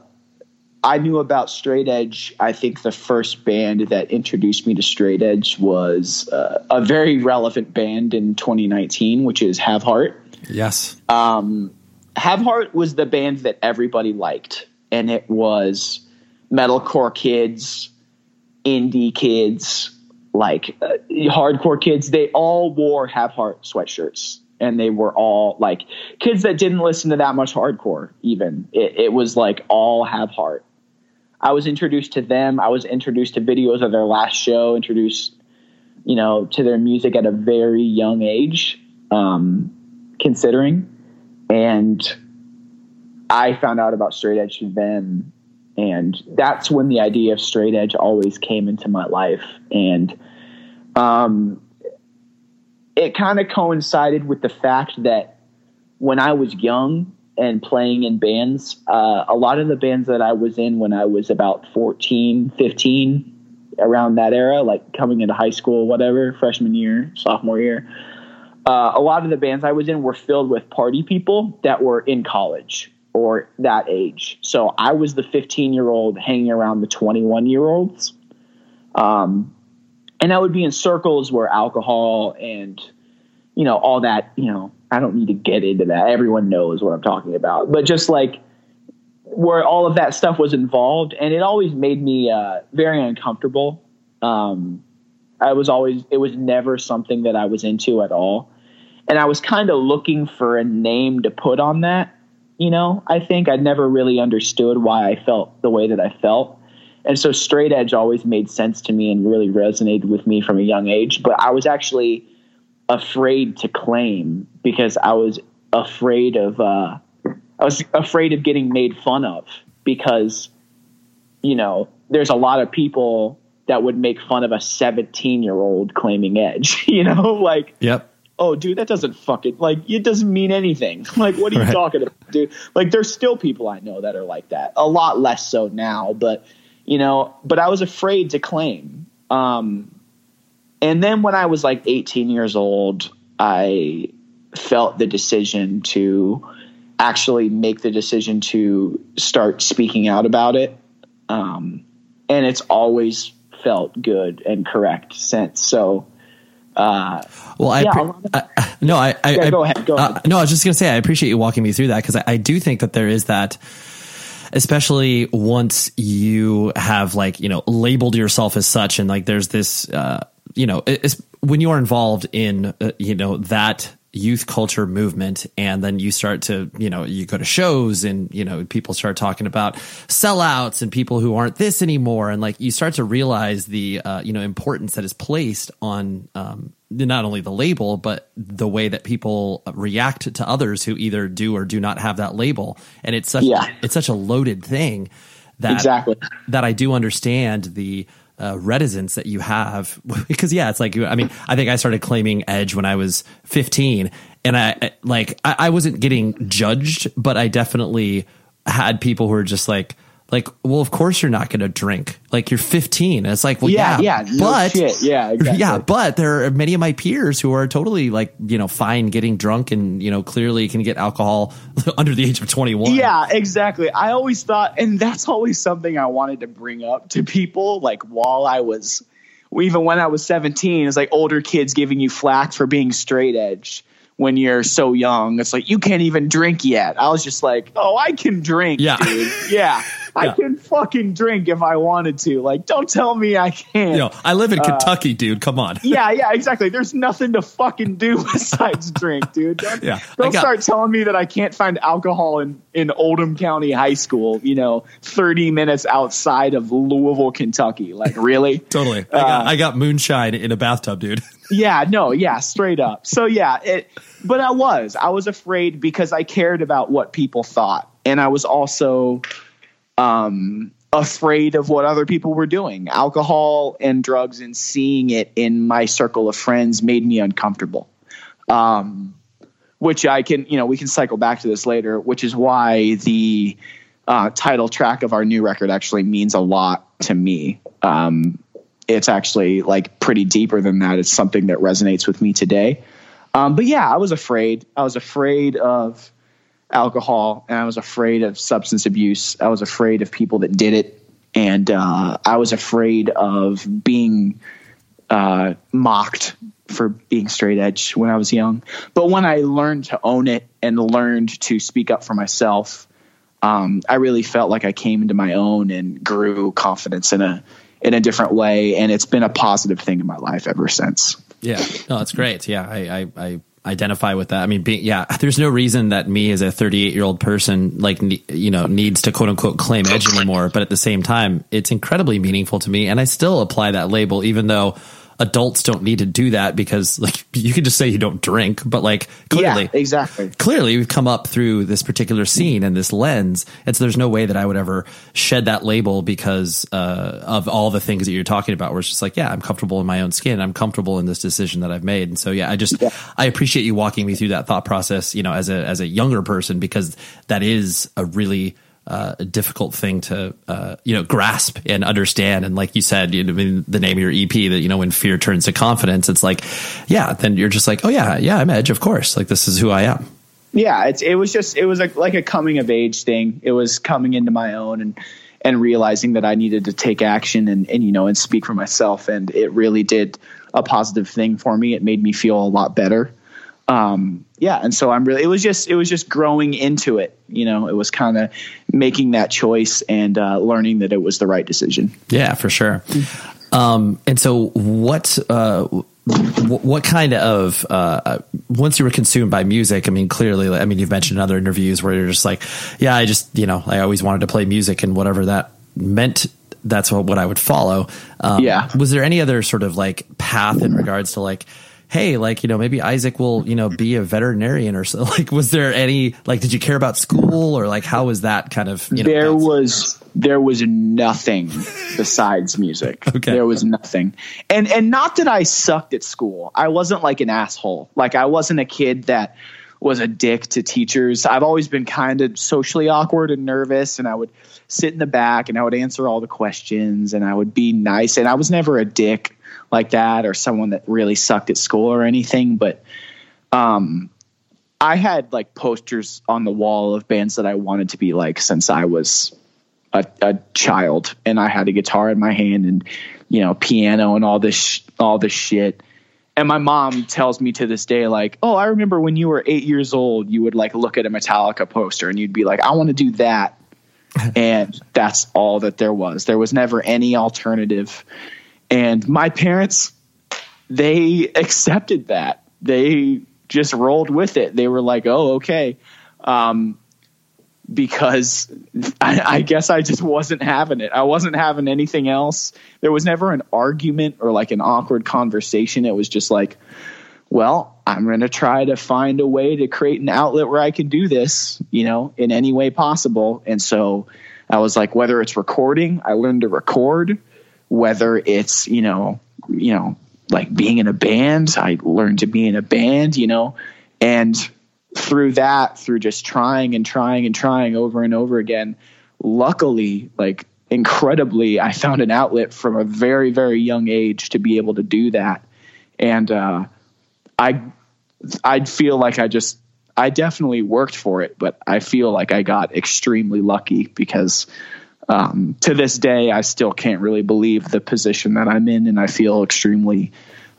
I knew about straight edge. I think the first band that introduced me to straight edge was uh, a very relevant band in 2019, which is Have Heart. Yes. Um, Have Heart was the band that everybody liked, and it was metalcore kids, indie kids, like uh, hardcore kids. They all wore Have Heart sweatshirts and they were all like kids that didn't listen to that much hardcore even it, it, was like all have heart I was introduced to them. I was introduced to videos of their last show, introduced, you know, to their music at a very young age, um, considering. And I found out about straight edge then. And that's when the idea of straight edge always came into my life. And um, it kind of coincided with the fact that when I was young, and playing in bands. Uh, a lot of the bands that I was in when I was about 14, 15, around that era, like coming into high school, whatever, freshman year, sophomore year, uh, a lot of the bands I was in were filled with party people that were in college or that age. So I was the 15 year old hanging around the 21 year olds. Um, and I would be in circles where alcohol and, you know, all that, you know, I don't need to get into that. Everyone knows what I'm talking about. But just like where all of that stuff was involved, and it always made me uh, very uncomfortable. Um, I was always, it was never something that I was into at all. And I was kind of looking for a name to put on that. You know, I think I'd never really understood why I felt the way that I felt. And so straight edge always made sense to me and really resonated with me from a young age. But I was actually afraid to claim because I was afraid of uh, I was afraid of getting made fun of because you know there's a lot of people that would make fun of a 17 year old claiming edge [laughs] you know like yep. oh dude that doesn't fucking like it doesn't mean anything. [laughs] Like what are you right. talking about dude? Like there's still people i know that are like that a lot less so now but you know but i was afraid to claim um and then when I was like 18 years old, I felt the decision to actually make the decision to start speaking out about it. Um, and it's always felt good and correct since. So, uh, well, I, yeah, I, no, I, I, yeah, go ahead. Go uh, ahead. no, I was just gonna say I appreciate you walking me through that because I, I, do think that there is that, especially once you have like you know labeled yourself as such, and like there's this uh, you know, it's, when you are involved in, uh, you know, that youth culture movement and then you start to you know you go to shows and you know people start talking about sellouts and people who aren't this anymore. And like you start to realize the uh, you know importance that is placed on um, not only the label but the way that people react to others who either do or do not have that label. And it's such yeah. it's such a loaded thing that exactly. that I do understand the uh, reticence that you have [laughs] because yeah it's like i mean i think i started claiming edge when i was 15 and i like I, I wasn't getting judged but i definitely had people who were just like like, well, of course you're not going to drink. Like you're 15. It's like, well, yeah, yeah, yeah but no yeah, exactly. yeah, but there are many of my peers who are totally like, you know, fine getting drunk and, you know, clearly can get alcohol [laughs] under the age of 21. Yeah, exactly. I always thought, and that's always something I wanted to bring up to people, like while I was, even when I was 17, it's like older kids giving you flack for being straight edge when you're so young. It's like you can't even drink yet. I was just like, oh, I can drink, yeah. dude. Yeah. [laughs] I Yeah. can fucking drink if I wanted to. Like, don't tell me I can't. Know, I live in uh, Kentucky, dude. Come on. [laughs] yeah, yeah, exactly. There's nothing to fucking do [laughs] besides drink, dude. Don't, Yeah, don't got- start telling me that I can't find alcohol in, in Oldham County High School, you know, 30 minutes outside of Louisville, Kentucky. Like, really? [laughs] Totally. I got, uh, I got moonshine in a bathtub, dude. yeah, no, yeah, straight up. So yeah, it but I was. I was afraid because I cared about what people thought. And I was also um afraid of what other people were doing. Alcohol and drugs and seeing it in my circle of friends made me uncomfortable. Um which I can, you know, we can cycle back to this later, which is why the uh, title track of our new record actually means a lot to me. Um, it's actually like pretty deeper than that. It's something that resonates with me today. Um, but yeah, I was afraid. I was afraid of alcohol and I was afraid of substance abuse. I was afraid of people that did it. And uh, I was afraid of being uh, mocked for being straight edge when I was young. But when I learned to own it and learned to speak up for myself, um, I really felt like I came into my own and grew confidence in a in a different way. And it's been a positive thing in my life ever since. Yeah, no, that's great. Yeah, I, I, I identify with that. I mean, being, yeah, [laughs] there's no reason that me as a 38 year old person, like, you know, needs to quote unquote claim edge anymore. But at the same time, it's incredibly meaningful to me. And I still apply that label, even though adults don't need to do that because, like, [laughs] you can just say you don't drink, but like, clearly, Yeah, exactly. clearly we've come up through this particular scene and this lens and so there's no way that i would ever shed that label because uh, of all the things that you're talking about where it's just like yeah i'm comfortable in my own skin. I'm comfortable in this decision that i've made. And so yeah i just i appreciate you walking me through that thought process you know as a as a younger person because that is a really uh, a difficult thing to uh, you know grasp and understand. And like you said you know, in the name of your EP that you know when fear turns to confidence it's like yeah then you're just like oh yeah yeah I'm Edge of course. Like this is who I am. Yeah it's it was just it was like a coming of age thing. It was coming into my own and and realizing that i needed to take action and and you know and speak for myself. And it really did a positive thing for me. It made me feel a lot better um yeah and so i'm really it was just it was just growing into it you know it was kind of making that choice and uh learning that it was the right decision Yeah, for sure. Um, and so, what uh, what kind of uh, once you were consumed by music? I mean, clearly, I mean, you've mentioned in other interviews where you're just like, yeah, I just you know, I always wanted to play music, and whatever that meant. That's what, what I would follow. Um, Yeah. Was there any other sort of like path in regards to like, hey, like you know, maybe Isaac will you know be a veterinarian or so? [laughs] Like, was there any like, did you care about school or like how was that kind of? You know, there was there was nothing besides music. [laughs] Okay. There was nothing. And and not that I sucked at school. I wasn't like an asshole. Like I wasn't a kid that was a dick to teachers. I've always been kind of socially awkward and nervous and I would sit in the back and I would answer all the questions and I would be nice and I was never a dick like that or someone that really sucked at school or anything, but um I had like posters on the wall of bands that I wanted to be like since I was a, a child and I had a guitar in my hand and you know piano and all this sh- all this shit. And my mom tells me to this day like, "Oh, I remember when you were 8 years old, you would like look at a Metallica poster and you'd be like, I want to do that." [laughs] and that's all that there was. There was never any alternative. And my parents they accepted that. They just rolled with it. They were like, "Oh, okay." Um, because I, I guess I just wasn't having it. I wasn't having anything else. There was never an argument or like an awkward conversation. It was just like, well, I'm going to try to find a way to create an outlet where I can do this, you know, in any way possible. And so I was like, whether it's recording, I learned to record, whether it's, you know, you know, like being in a band, I learned to be in a band, you know, and through that, through just trying and trying and trying over and over again, luckily, like incredibly, I found an outlet from a very, very young age to be able to do that. And, uh, I, I'd feel like I just, I definitely worked for it, but I feel like I got extremely lucky because, um, to this day, I still can't really believe the position that I'm in, and I feel extremely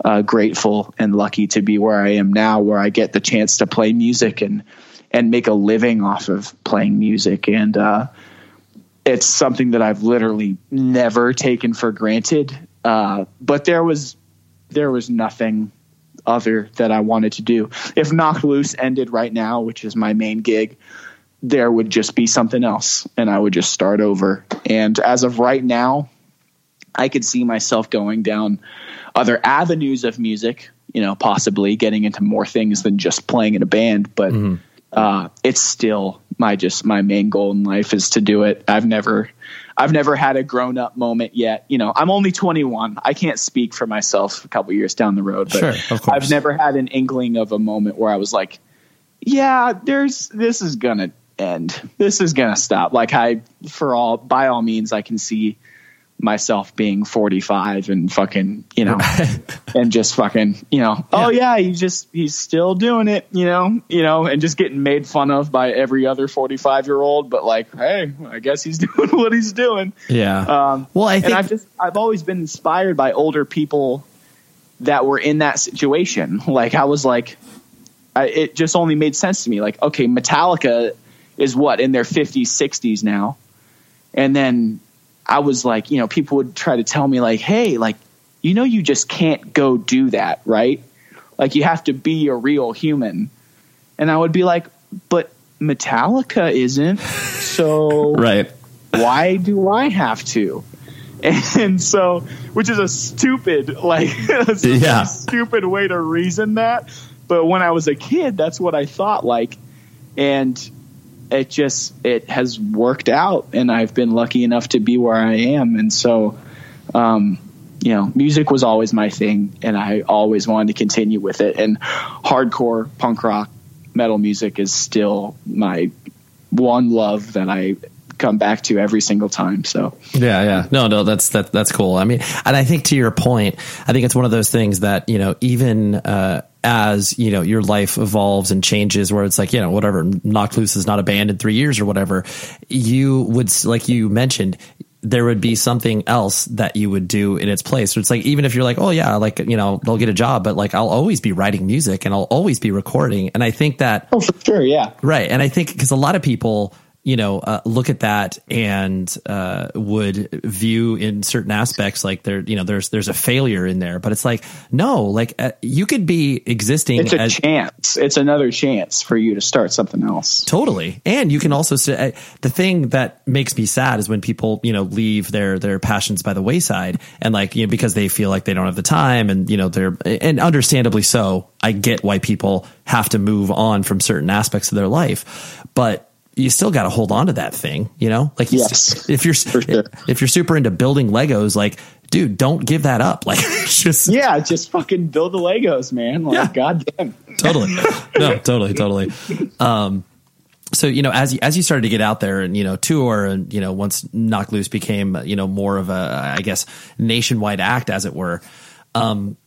uh, grateful and lucky to be where I am now, where I get the chance to play music and and make a living off of playing music. And uh, it's something that I've literally never taken for granted. Uh, but there was there was nothing other that I wanted to do. If Knocked Loose ended right now, which is my main gig, there would just be something else and I would just start over. And as of right now, I could see myself going down other avenues of music, you know, possibly getting into more things than just playing in a band, but mm-hmm. uh, it's still my just my main goal in life is to do it. I've never I've never had a grown up moment yet. You know, I'm only 21. I can't speak for myself a couple years down the road, but sure, I've never had an inkling of a moment where I was like, yeah, there's this is gonna end. This is gonna stop. Like I, for all by all means, I can see myself being 45 and fucking, you know, and just fucking, you know, oh yeah, he's just he's still doing it, you know, you know, and just getting made fun of by every other 45 year old, but like, hey, I guess he's [laughs] doing what he's doing. Yeah. Um, well, I think and I've just I've always been inspired by older people that were in that situation. Like I was like, I, it just only made sense to me. Like, okay, Metallica is what in their 50s, 60s now. And then I was like, you know, people would try to tell me, like, hey, like, you know, you just can't go do that, right? Like, you have to be a real human. And I would be like, but Metallica isn't. So, [laughs] right. Why do I have to? And so, which is a stupid, like, [laughs] a yeah. stupid way to reason that. But when I was a kid, that's what I thought like. And it just it has worked out and I've been lucky enough to be where I am and so um, you know music was always my thing and I always wanted to continue with it and hardcore punk rock metal music is still my one love that I come back to every single time. So yeah, yeah, no, no, that's that that's cool. I mean, and I think to your point, I think it's one of those things that you know even. Uh, as you know your life evolves and changes where it's like you know whatever knocked loose is not a band in three years or whatever you would like you mentioned there would be something else that you would do in its place. So it's like even if you're like, oh yeah, like you know, they'll get a job, but like I'll always be writing music and I'll always be recording. And I think that oh for sure, yeah, right. And I think because a lot of people you know, uh, look at that and uh, would view in certain aspects like there, you know, there's there's a failure in there, but it's like no, like uh, you could be existing. It's a as, chance. It's another chance for you to start something else. Totally, and you can also uh, the thing that makes me sad is when people you know leave their their passions by the wayside and like you know because they feel like they don't have the time and you know they're and understandably so. I get why people have to move on from certain aspects of their life, but you still got to hold on to that thing, you know? Like yes, if you're sure. if you're super into building Legos, like dude, don't give that up. [laughs] Like just yeah, just fucking build the Legos, man. Like yeah. goddamn, [laughs] totally, no, totally, totally. Um, so you know, as you, as you started to get out there and you know tour, and you know once Knocked Loose became you know more of a I guess nationwide act, as it were. Um,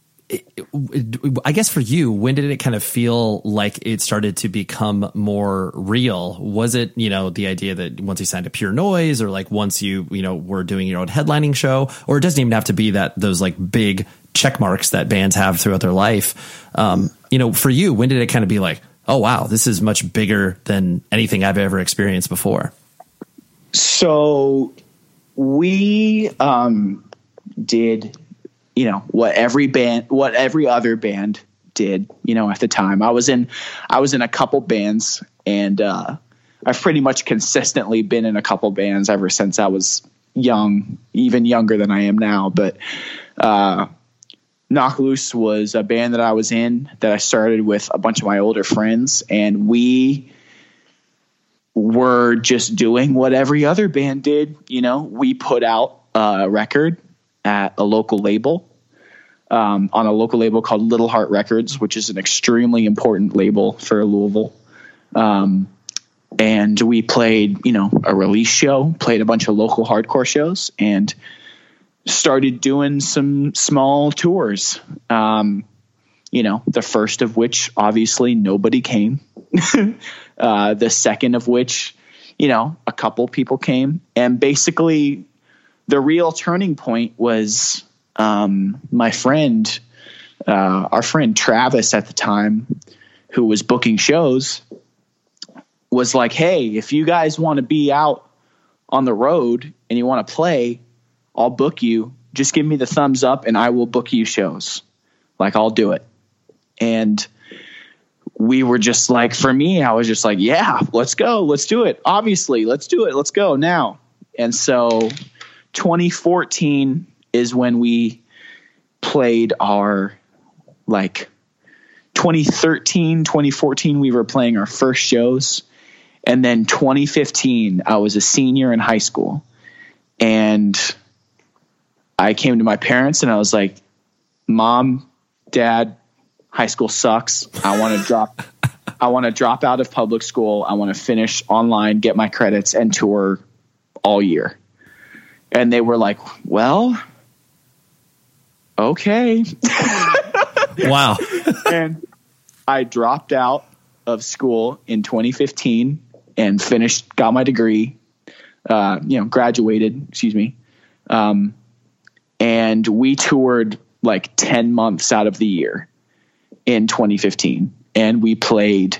I guess for you, when did it kind of feel like it started to become more real? Was it, you know, the idea that once you signed to Pure Noise or like once you, you know, were doing your own headlining show, or it doesn't even have to be that those like big check marks that bands have throughout their life. Um, you know, for you, when did it kind of be like, oh, wow, this is much bigger than anything I've ever experienced before? So we um, did you know what every band what every other band did you know at the time. I was in i was in a couple bands and uh, i've pretty much consistently been in a couple bands ever since i was young even younger than i am now. But uh, knocked loose was a band that i was in that i started with a bunch of my older friends and we were just doing what every other band did you know? We put out a record at a local label um, on a local label called Little Heart Records, which is an extremely important label for Louisville. Um, and we played, you know, a release show, played a bunch of local hardcore shows, and started doing some small tours. Um, you know, the first of which obviously nobody came. [laughs] uh, the second of which, you know, a couple people came, and basically, the real turning point was um, my friend, uh, our friend Travis at the time, who was booking shows, was like, "Hey, if you guys want to be out on the road and you want to play, I'll book you. Just give me the thumbs up and I will book you shows. Like I'll do it. And we were just like, for me, I was just like, yeah, let's go. Let's do it. Obviously, let's do it. Let's go now. And so 2014 is when we played our like 2013, 2014, we were playing our first shows. And then 2015, I was a senior in high school. And I came to my parents and I was like, Mom, Dad, high school sucks. I want to [laughs] drop I want to drop out of public school. I want to finish online, get my credits and tour all year. And they were like, "Well, okay." [laughs] Wow. and I dropped out of school in 2015 and finished, got my degree, uh, you know, graduated, excuse me. Um, and we toured like 10 months out of the year in 2015. And we played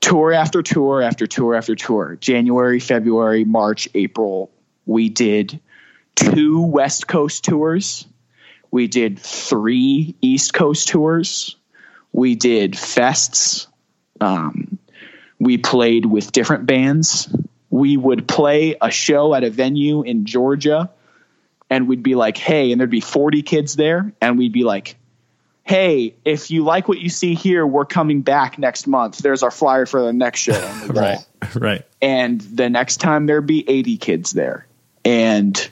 tour after tour after tour after tour. January, February, March, April. We did two West Coast tours. We did three East Coast tours. We did fests. Um, we played with different bands. We would play a show at a venue in Georgia, and we'd be like, hey, and there'd be 40 kids there, and we'd be like, hey, if you like what you see here, we're coming back next month. There's our flyer for the next show. [laughs] the right. [laughs] Right. and the next time there'd be 80 kids there and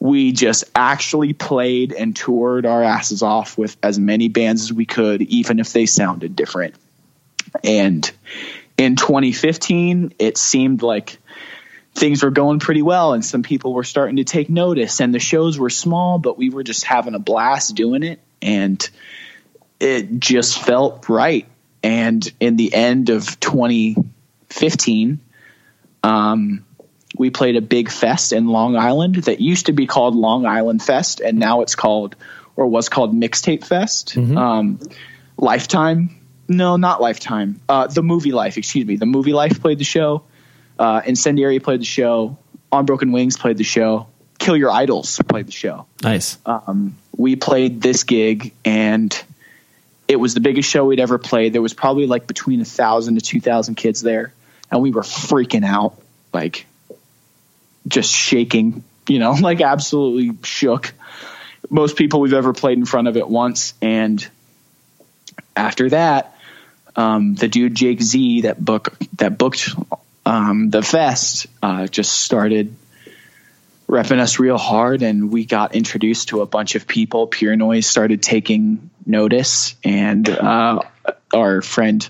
we just actually played and toured our asses off with as many bands as we could even if they sounded different. And in 2015 it seemed like things were going pretty well and some people were starting to take notice and the shows were small but we were just having a blast doing it. And it just felt right. And in the end of 2015 um, we played a big fest in Long Island that used to be called Long Island Fest, and now it's called or was called Mixtape Fest. Um, Lifetime, no, not Lifetime. Uh, the Movie Life, excuse me. The Movie Life played the show. Uh, Incendiary played the show. On Broken Wings played the show. Kill Your Idols played the show Nice. um, we played this gig and it was the biggest show we'd ever played. There was probably like between a thousand to two thousand kids there, and we were freaking out, like just shaking, you know, [laughs] like absolutely shook. Most people we've ever played in front of it once, and after that, um, the dude Jake Z that book that booked um, the fest uh, just started repping us real hard. And we got introduced to a bunch of people. Pure noise started taking notice. And uh, our friend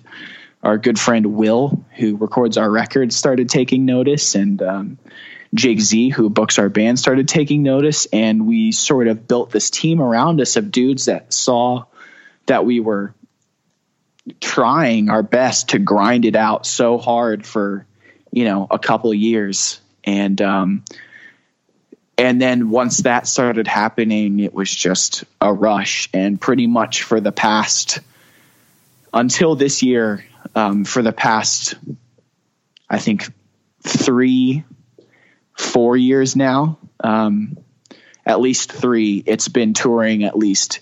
our good friend will who records our records started taking notice. And um, jake z who books our band started taking notice and we sort of built this team around us of dudes that saw that we were trying our best to grind it out so hard for you know a couple years. And um and then once that started happening it was just a rush. And pretty much for the past until this year um, for the past i think three four years now um, at least three it's been touring at least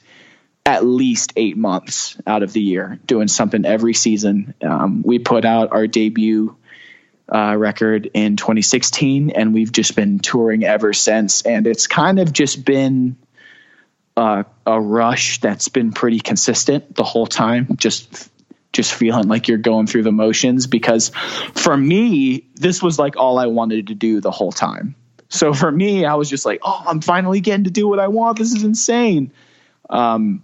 at least eight months out of the year doing something every season um, we put out our debut uh, record in 2016, and we've just been touring ever since. And it's kind of just been uh, a rush that's been pretty consistent the whole time. Just just feeling like you're going through the motions because for me this was like all I wanted to do the whole time. So for me I was just like, "Oh, I'm finally getting to do what I want. This is insane." Um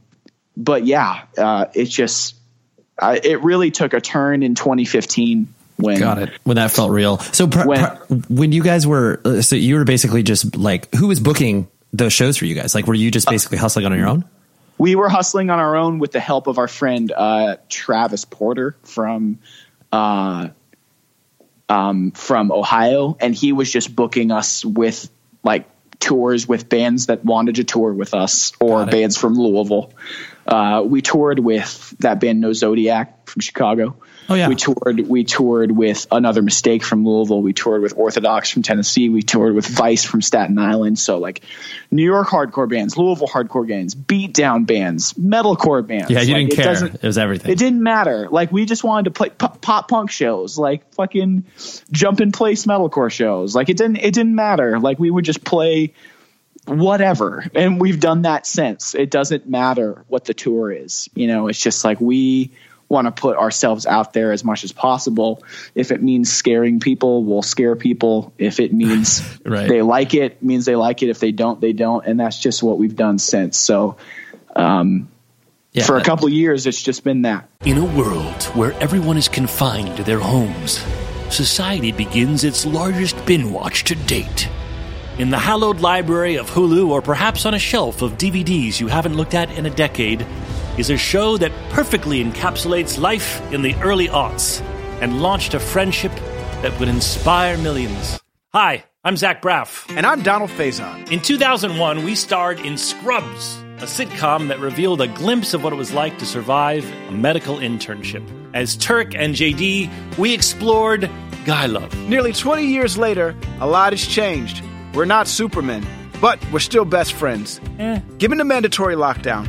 but yeah, uh, it just uh, it really took a turn in 2015 when Got it. When that felt real. So pr- When- pr- when you guys were, uh, so you were basically just like, who was booking those shows for you guys? Like, were you just basically hustling on your own? We were hustling on our own with the help of our friend uh, Travis Porter from uh, um, from Ohio, and he was just booking us with like tours with bands that wanted to tour with us or bands from Louisville. Uh, we toured with that band No Zodiac from Chicago. Oh, yeah. We toured. We toured with another mistake from Louisville. We toured with Orthodox from Tennessee. We toured with Vice from Staten Island. So like New York hardcore bands, Louisville hardcore bands, beatdown bands, metalcore bands. Yeah, you Like, didn't it care. It was everything. It didn't matter. Like we just wanted to play pop, pop punk shows, like fucking jump in place metalcore shows. Like it didn't. It didn't matter. Like we would just play whatever and we've done that since it doesn't matter what the tour is you know it's just like we want to put ourselves out there as much as possible. If it means scaring people we'll scare people. If it means [laughs] Right. they like it means they like it. If they don't they don't. And that's just what we've done since. So um Yeah, for a that- couple years it's just been that. In a world where everyone is confined to their homes, society begins its largest bin watch to date. In the hallowed library of Hulu, or perhaps on a shelf of DVDs you haven't looked at in a decade, is a show that perfectly encapsulates life in the early aughts and launched a friendship that would inspire millions. Hi, I'm Zach Braff. And I'm Donald Faison. In 2001, we starred in Scrubs, a sitcom that revealed a glimpse of what it was like to survive a medical internship. As Turk and JD, we explored guy love. Nearly 20 years later, a lot has changed. We're not Supermen, but we're still best friends. Eh. Given the mandatory lockdown,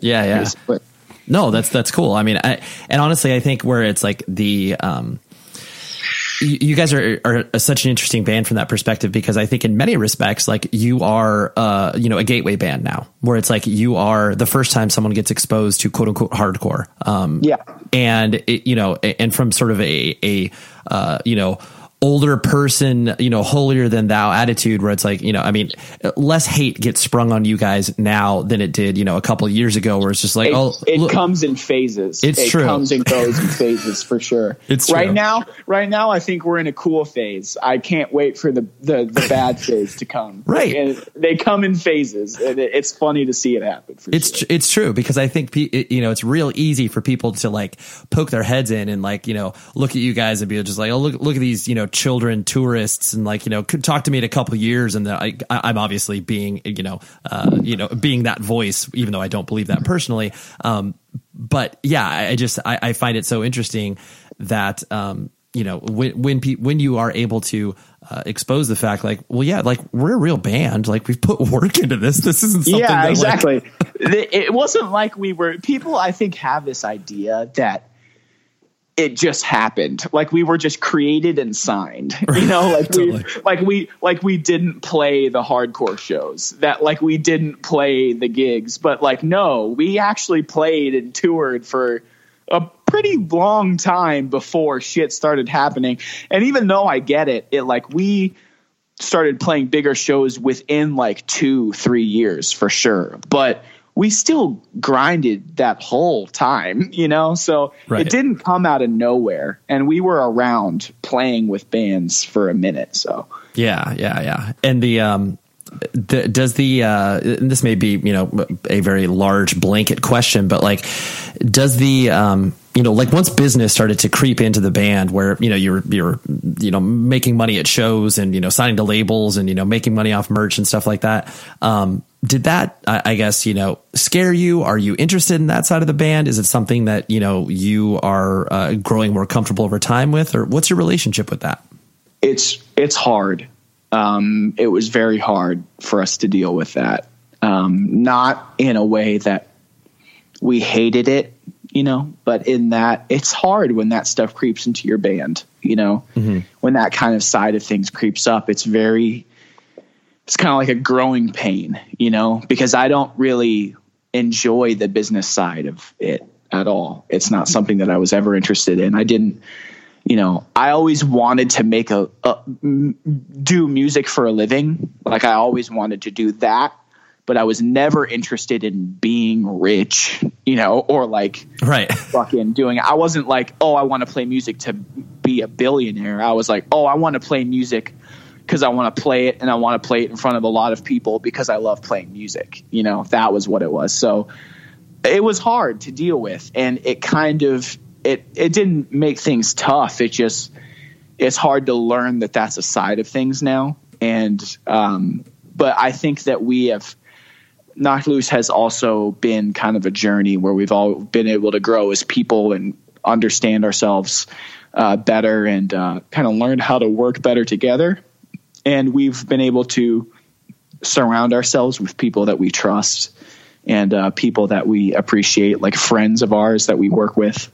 Yeah, yeah. No, that's that's cool. I mean, I, and honestly, I think where it's like the um, you, you guys are are such an interesting band from that perspective because I think in many respects, like you are, uh, you know, a gateway band now, where it's like you are the first time someone gets exposed to quote unquote hardcore. Um, Yeah. and it, you know, and from sort of a a uh, you know older person, you know, holier than thou attitude where it's like, you know, I mean, less hate gets sprung on you guys now than it did, you know, a couple of years ago where it's just like, it, oh, it look- comes in phases. It's it true. comes and goes in phases for sure. [laughs] It's right true. now. Right now, I think we're in a cool phase. I can't wait for the the, the bad phase to come. [laughs] Right. and they come in phases, and it, it's funny to see it happen. For It's sure. tr- it's true because I think you know it's real easy for people to like poke their heads in and like you know look at you guys and be just like oh look look at these you know children tourists and like you know could talk to me in a couple years and I, I- I'm obviously being you know uh, you know being that voice even though I don't believe that personally um, but yeah I, just I, I find it so interesting that um, you know when when pe- when you are able to uh, expose the fact like well yeah like we're a real band like we've put [laughs] work into this this isn't something yeah, like- exactly. [laughs] The- it wasn't like we were. People, I think, have this idea that it just happened. Like we were just created and signed. You know, like Totally. we, like we, like we didn't play the hardcore shows. That like we didn't play the gigs. But like, no, we actually played and toured for a pretty long time before shit started happening. And even though I get it, it like we started playing bigger shows within like two, three years for sure. But we still grinded that whole time, [laughs] you know? So Right. it didn't come out of nowhere. And we were around playing with bands for a minute. So Yeah, yeah, yeah. And the um the, does the uh this may be, you know, a very large blanket question, but like does the um you know, like once business started to creep into the band where, you know, you're you're you know, making money at shows and, you know, signing to labels and, you know, making money off merch and stuff like that. Um did that I, I guess, you know, scare you? Are you interested in that side of the band? Is it something that, you know, you are uh, growing more comfortable over time with or what's your relationship with that? it's it's hard. Um, it was very hard for us to deal with that. Um, not in a way that we hated it, you know, but in that it's hard when that stuff creeps into your band, you know, mm-hmm. when that kind of side of things creeps up. It's very, it's kind of like a growing pain, you know, because I don't really enjoy the business side of it at all. It's not something that I was ever interested in. I didn't you know, I always wanted to make a, do music for a living. Like I always wanted to do that, but I was never interested in being rich, you know, or like Right. [laughs] fucking doing I wasn't like, oh, I want to play music to be a billionaire. I was like, oh, I want to play music because I want to play it and I want to play it in front of a lot of people because I love playing music. You know, that was what it was. So it was hard to deal with and it kind of it it didn't make things tough. It just it's hard to learn that that's a side of things now. And um but I think that we have Knocked Loose has also been kind of a journey where we've all been able to grow as people and understand ourselves uh, better and uh, kind of learn how to work better together. And we've been able to surround ourselves with people that we trust and uh, people that we appreciate, like friends of ours that we work with.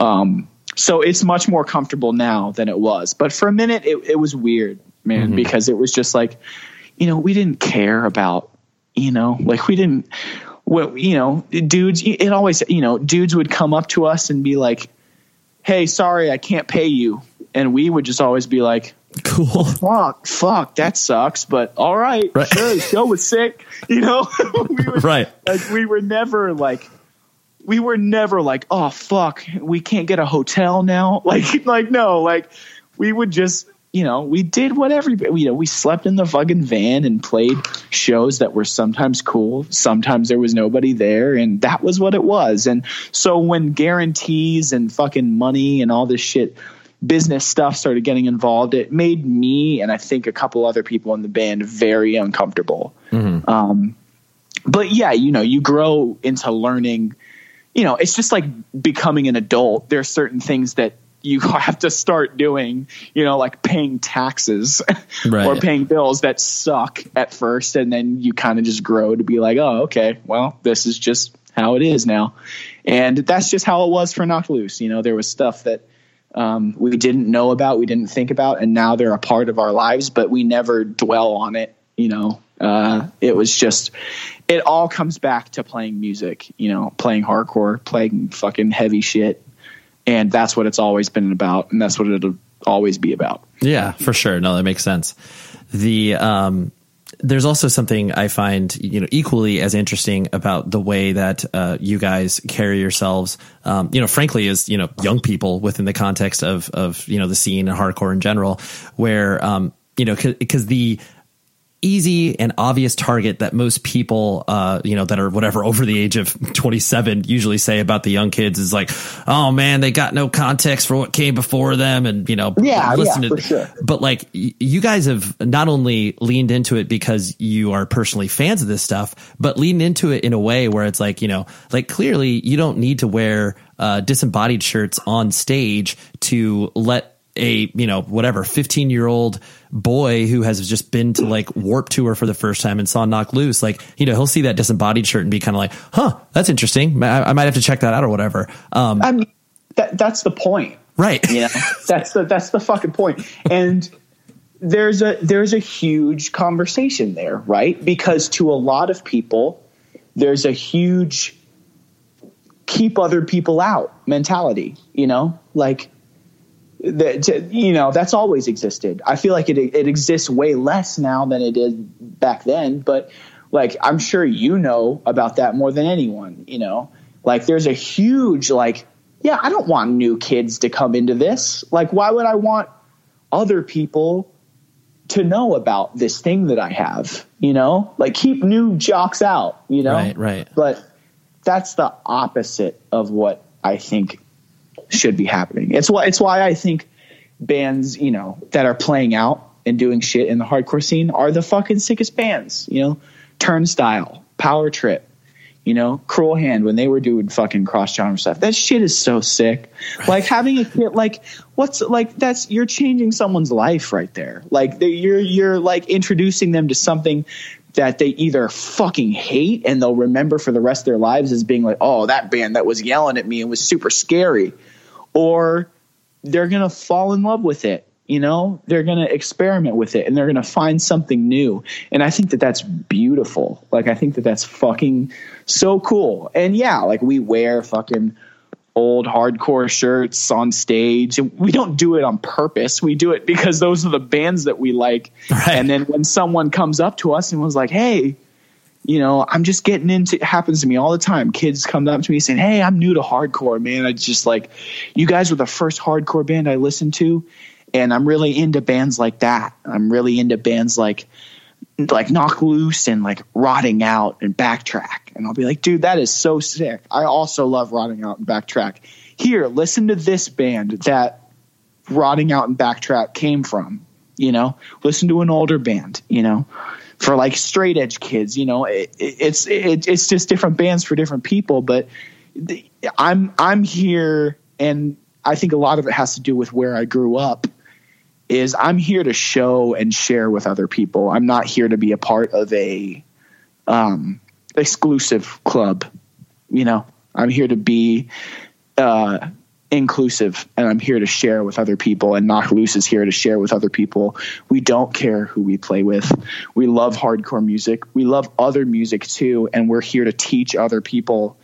Um, so it's much more comfortable now than it was. But for a minute, it, it was weird, man, because it was just like, you know, we didn't care about, you know, like we didn't, well, you know, dudes, it always, you know, dudes would come up to us and be like, hey, sorry, I can't pay you. And we would just always be like, Cool. [laughs] fuck, fuck, that sucks, but all right, Right. sure, the show was sick, [laughs] you know. [laughs] we would, Right. Like we were never like, we were never like, oh fuck, we can't get a hotel now. Like, like no, like we would just, you know, we did what whatever. You know, we slept in the fucking van and played shows that were sometimes cool, sometimes there was nobody there, and that was what it was. And so when guarantees and fucking money and all this shit business stuff started getting involved, it made me and I think a couple other people in the band very uncomfortable. Um, but yeah, you know, you grow into learning. You know, it's just like becoming an adult. There are certain things that you [laughs] have to start doing. You know, like paying taxes [laughs] Right. or paying bills that suck at first, and then you kind of just grow to be like, oh, okay, well, this is just how it is now, and that's just how it was for Knocked Loose. You know, there was stuff that um, we didn't know about, we didn't think about, and now they're a part of our lives, but we never dwell on it. You know, uh, it was just, it all comes back to playing music, you know, playing hardcore, playing fucking heavy shit. And that's what it's always been about. And that's what it'll always be about. Yeah, for sure. No, that makes sense. The um, there's also something I find you know equally as interesting about the way that uh, you guys carry yourselves. Um, you know, frankly, as you know, young people within the context of of you know the scene and hardcore in general, where um, you know because the easy and obvious target that most people, uh, you know, that are whatever over the age of 27 usually say about the young kids is like, oh man, they got no context for what came before them. And, you know, Yeah, listen yeah, to, for sure. but like y- you guys have not only leaned into it because you are personally fans of this stuff, but leaned into it in a way where it's like, you know, like clearly you don't need to wear, uh, disembodied shirts on stage to let a you know whatever 15 year old boy who has just been to like Warped Tour for the first time and saw Knocked Loose like you know he'll see that disembodied shirt and be kind of like huh that's interesting I, I might have to check that out or whatever um I mean, that, that's the point. right You know, [laughs] that's the, that's the fucking. And there's a, there's a huge conversation there, right? Because to a lot of people, there's a huge keep other people out mentality, you know, like, that you know that's always existed. I feel like it it exists way less now than it did back then, but like I'm sure you know about that more than anyone, you know. Like there's a huge like yeah, I don't want new kids to come into this. Like why would I want other people to know about this thing that I have, you know? Like keep new jocks out, you know? Right, right. But that's the opposite of what I think should be happening. It's why it's why I think bands, you know, that are playing out and doing shit in the hardcore scene are the fucking sickest bands. You know, Turnstile, Power Trip, you know, Cruel Hand when they were doing fucking cross genre stuff. That shit is so sick. Like having a kid, like what's like that's you're changing someone's life right there. Like they, you're you're like introducing them to something that they either fucking hate and they'll remember for the rest of their lives as being like, oh, that band that was yelling at me and was super scary, or they're gonna fall in love with it. You know, they're gonna experiment with it and they're gonna find something new. And I think that that's beautiful. Like I think that that's fucking so cool. And yeah, like we wear fucking old hardcore shirts on stage. And we don't do it on purpose. We do it because those are the bands that we like. Right. And then when someone comes up to us and was like, "Hey, you know, I'm just getting into it happens to me all the time. Kids come up to me saying, Hey, I'm new to hardcore, man. I just like, you guys were the first hardcore band I listened to. And I'm really into bands like that. I'm really into bands like, like Knocked Loose and like Rotting Out and Backtrack. And I'll be like, dude, that is so sick. I also love Rotting Out and Backtrack. Here, listen to this band that Rotting Out and Backtrack came from. You know, listen to an older band. You know, for like straight edge kids. You know, it, it's it, it's just different bands for different people. But I'm I'm here, and I think a lot of it has to do with where I grew up. Is I'm here to show and share with other people. I'm not here to be a part of a um, exclusive club. You know, I'm here to be uh, inclusive and I'm here to share with other people and Knocked Loose is here to share with other people. We don't care who we play with. We love hardcore music. We love other music too and we're here to teach other people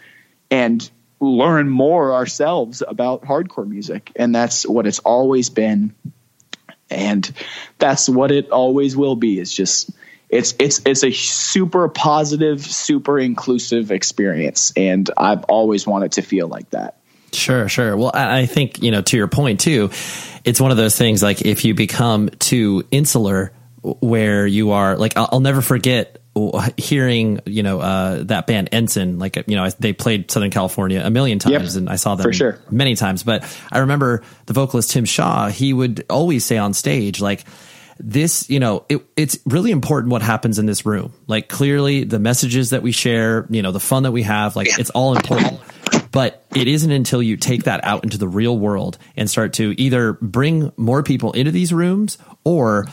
and learn more ourselves about hardcore music and that's what it's always been and that's what it always will be. It's just it's it's it's a super positive, super inclusive experience and I've always wanted to feel like that. Sure, sure. Well, I think, you know, to your point too, it's one of those things like if you become too insular where you are like, I'll, I'll never forget hearing, you know, uh, that band Ensign, like, you know, they played Southern California a million times Yep, and I saw them for sure. many times. But I remember the vocalist Tim Shaw, he would always say on stage, like, this, you know, it, it's really important what happens in this room. Like, clearly, the messages that we share, you know, the fun that we have, like, it's all important. But it isn't until you take that out into the real world and start to either bring more people into these rooms or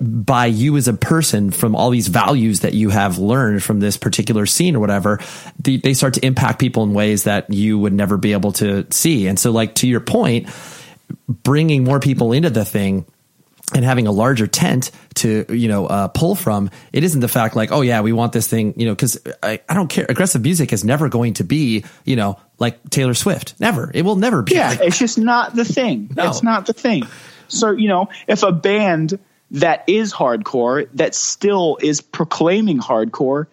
by you as a person from all these values that you have learned from this particular scene or whatever, they, they start to impact people in ways that you would never be able to see. And so, like, to your point, bringing more people into the thing and having a larger tent to you know uh, pull from it isn't the fact like oh yeah we want this thing you know because I, I don't care aggressive music is never going to be you know like taylor swift never it will never be Yeah, it's just not the thing. No. It's not the thing. So, you know, if a band that is hardcore, that still is proclaiming hardcore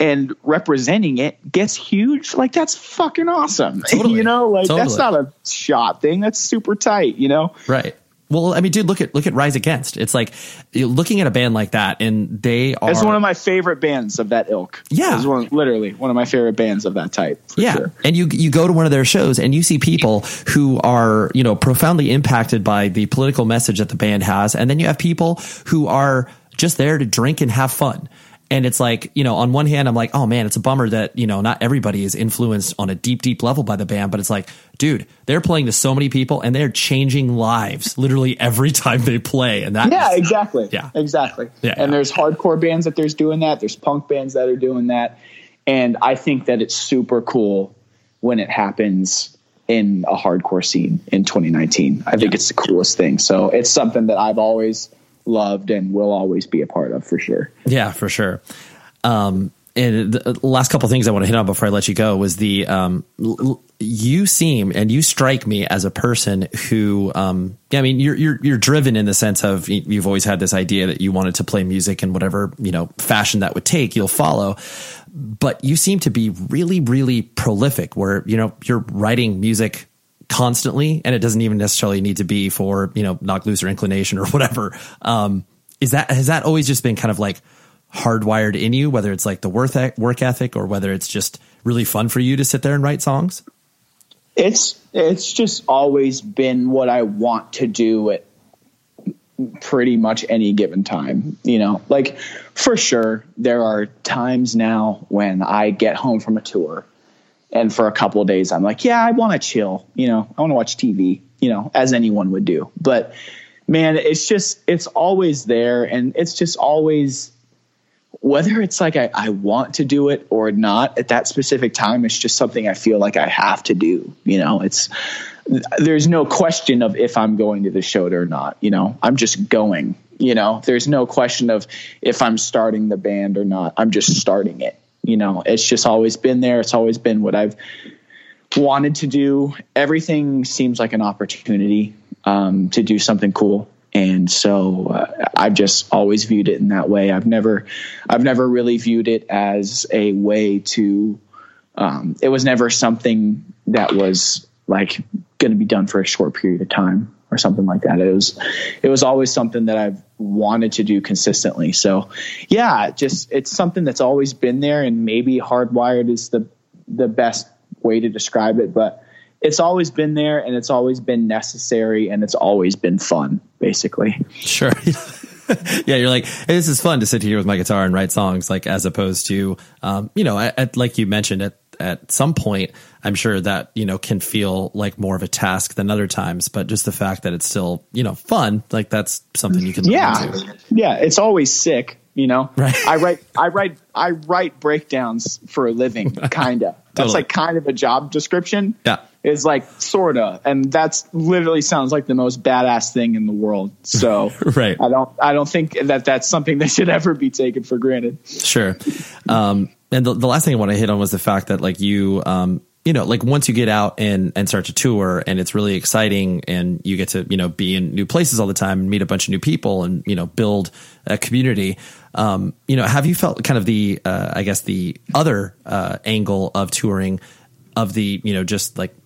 and representing it gets huge, like that's fucking awesome. [laughs] Totally. you know, like that's not a shot thing. That's super tight, you know? right well i mean dude look at look at rise against it's like you're looking at a band like that and they are It's one of my favorite bands of that ilk. Yeah. It's one, literally one of my favorite bands of that type. Yeah. Sure. And you you go to one of their shows and you see people who are, you know, profoundly impacted by the political message that the band has. And then you have people who are just there to drink and have fun. And it's like, you know, on one hand, I'm like, oh man, it's a bummer that, you know, not everybody is influenced on a deep, deep level by the band, but it's like, dude, they're playing to so many people and they're changing lives literally every [laughs] time they play. And that Yeah, is- exactly. Yeah. exactly. Yeah, and yeah. there's hardcore bands that there's doing that. There's punk bands that are doing that, and I think that it's super cool when it happens in a hardcore scene in 2019. I think it's the coolest thing. So it's something that I've always loved and will always be a part of for sure. Yeah, for sure. Um, and the last couple things I want to hit on before I let you go was the um, you seem and you strike me as a person who, um, yeah, I mean, you're you're you're driven in the sense of you've always had this idea that you wanted to play music in whatever you know fashion that would take, you'll follow. But you seem to be really, really prolific. Where you know you're writing music constantly, and it doesn't even necessarily need to be for you know Knocked Loose or inclination or [laughs] whatever. Um, is that has that always just been kind of like hardwired in you, whether it's like the work e- work ethic or whether it's just really fun for you to sit there and write songs? It's it's just always been what I want to do at pretty much any given time. You know, like for sure, there are times now when I get home from a tour, and for a couple of days, I'm like, yeah, I want to chill. You know, I want to watch TV. You know, as anyone would do. But man, it's just it's always there, and it's just always whether it's like I, I want to do it or not at that specific time, it's just something I feel like I have to do. You know, it's there's no question of if I'm going to the show or not. You know, I'm just going. You know, there's no question of if I'm starting the band or not. I'm just starting it. You know, it's just always been there. It's always been what I've wanted to do. Everything seems like an opportunity um, to do something cool. and so uh, I've just always viewed it in that way. I've never, I've never really viewed it as a way to. Um, it was never something that was like going to be done for a short period of time or something like that. It was, it was always something that I've wanted to do consistently. So, yeah, just it's something that's always been there, and maybe hardwired is the the best way to describe it, but it's always been there and it's always been necessary and it's always been fun basically sure [laughs] yeah you're like hey, this is fun to sit here with my guitar and write songs like as opposed to um, you know at, at, like you mentioned at at some point i'm sure that you know can feel like more of a task than other times but just the fact that it's still you know fun like that's something you can yeah. yeah it's always sick you know? Right. i write i write i write breakdowns for a living [laughs] kinda. That's totally. like kind of a job description. Yeah is like sorta, and that's literally sounds like the most badass thing in the world. So [laughs] right, I don't I don't think that that's something that should ever be taken for granted. Sure. Um, and the, the last thing I want to hit on was the fact that like you um, you know, like once you get out and and start to tour and it's really exciting and you get to, you know, be in new places all the time and meet a bunch of new people and, you know, build a community. Um, you know, have you felt kind of the uh, I guess the other uh, angle of touring of the, you know, just like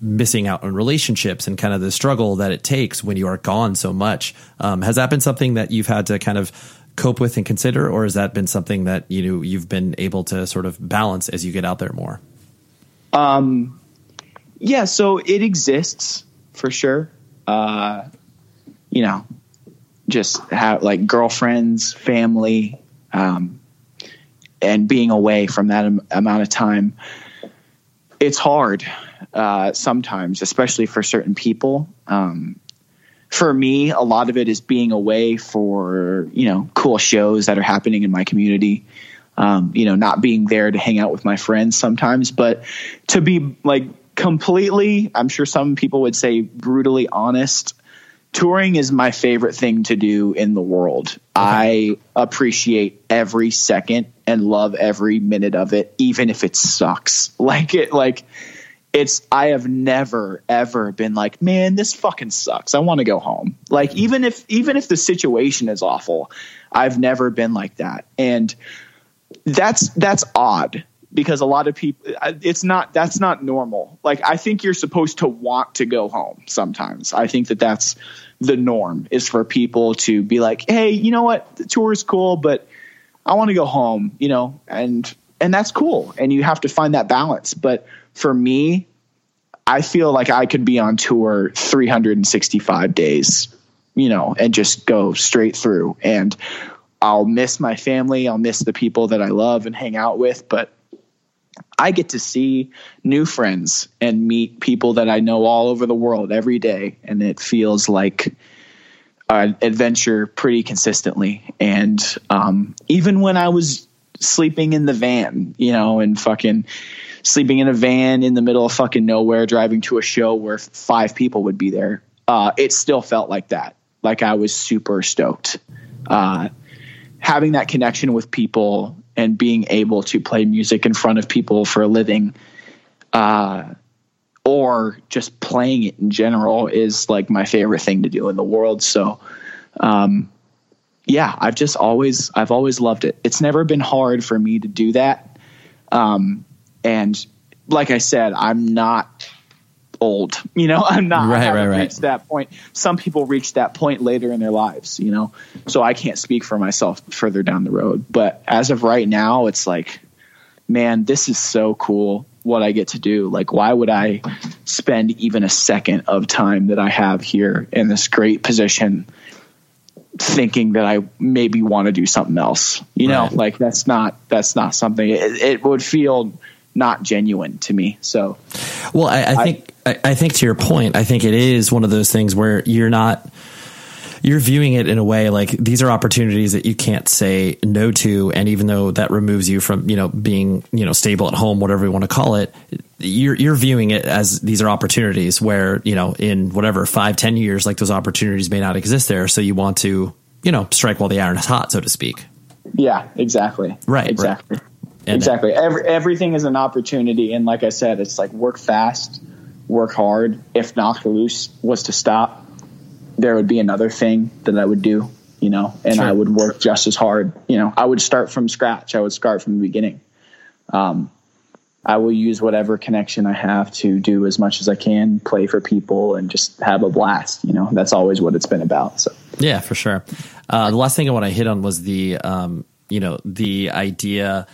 missing out on relationships and kind of the struggle that it takes when you are gone so much. Um, has that been something that you've had to kind of cope with and consider, or has that been something that you know you've been able to sort of balance as you get out there more? Um, yeah, so it exists for sure. Uh, you know, just have like girlfriends, family, um, and being away from that am- amount of time. It's hard uh, sometimes, especially for certain people. Um, for me, a lot of it is being away for you know cool shows that are happening in my community. Um, you know, not being there to hang out with my friends sometimes, but to be like completely, I'm sure some people would say brutally honest. Touring is my favorite thing to do in the world. Okay. I appreciate every second and love every minute of it, even if it sucks. [laughs] Like it, like it's I have never ever been like, man, this fucking sucks. I want to go home. Like mm-hmm. even if even if the situation is awful, I've never been like that. And that's that's odd because a lot of people it's not that's not normal. Like I think you're supposed to want to go home sometimes. I think that that's the norm is for people to be like, "Hey, you know what? The tour is cool, but I want to go home," you know, and and that's cool. And you have to find that balance. But for me, I feel like I could be on tour 365 days, you know, and just go straight through. And I'll miss my family, I'll miss the people that I love and hang out with, but I get to see new friends and meet people that I know all over the world every day. And it feels like an adventure pretty consistently. And um, even when I was sleeping in the van, you know, and fucking sleeping in a van in the middle of fucking nowhere, driving to a show where five people would be there. Uh, it still felt like that. Like I was super stoked. Uh, having that connection with people and being able to play music in front of people for a living, uh, or just playing it in general is like my favorite thing to do in the world. So, um, yeah, I've just always, I've always loved it. It's never been hard for me to do that. Um, and like I said, I'm not old. [laughs] You know, I'm not. Right, I right, right. Reached that point. Some people reach that point later in their lives. You know, so I can't speak for myself further down the road. But as of right now, it's like, man, this is so cool. What I get to do. Like, why would I spend even a second of time that I have here in this great position? thinking that I maybe want to do something else. You know, right. like that's not that's not something. It, it, would feel not genuine to me. So, well, I, I think I, I think to your point, I think it is one of those things where you're not you're viewing it in a way like these are opportunities that you can't say no to. And even though that removes you from you know being you know stable at home whatever you want to call it you're you're viewing it as these are opportunities where you know in whatever five ten years like those opportunities may not exist there. So you want to you know strike while the iron is hot so to speak. Yeah exactly. Right exactly. right. Exactly Every, everything is an opportunity and like i said it's like work fast work hard if Knocked Loose was to stop there would be another thing that I would do, you know, and Sure. I would work just as hard. You know, I would start from scratch. I would start from the beginning. Um, I will use whatever connection I have to do as much as I can, play for people, and just have a blast. You know, that's always what it's been about. So. Yeah, for sure. Uh, the last thing I want to hit on was the, um, you know, the idea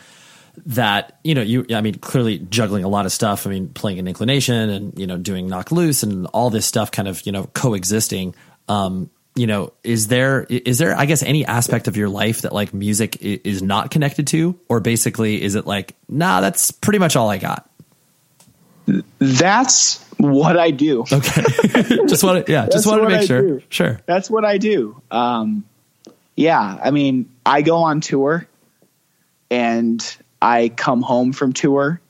that you know you I mean clearly juggling a lot of stuff. I mean playing an inclination and you know doing Knocked Loose and all this stuff kind of you know coexisting. Um, you know, is there is there I guess any aspect of your life that like music is not connected to, or basically is it like nah that's pretty much all I got. That's what I do. [laughs] Okay, [laughs] just want to yeah, just want to make I sure. do. Sure. That's what I do. Um, yeah, I mean, I go on tour and I come home from tour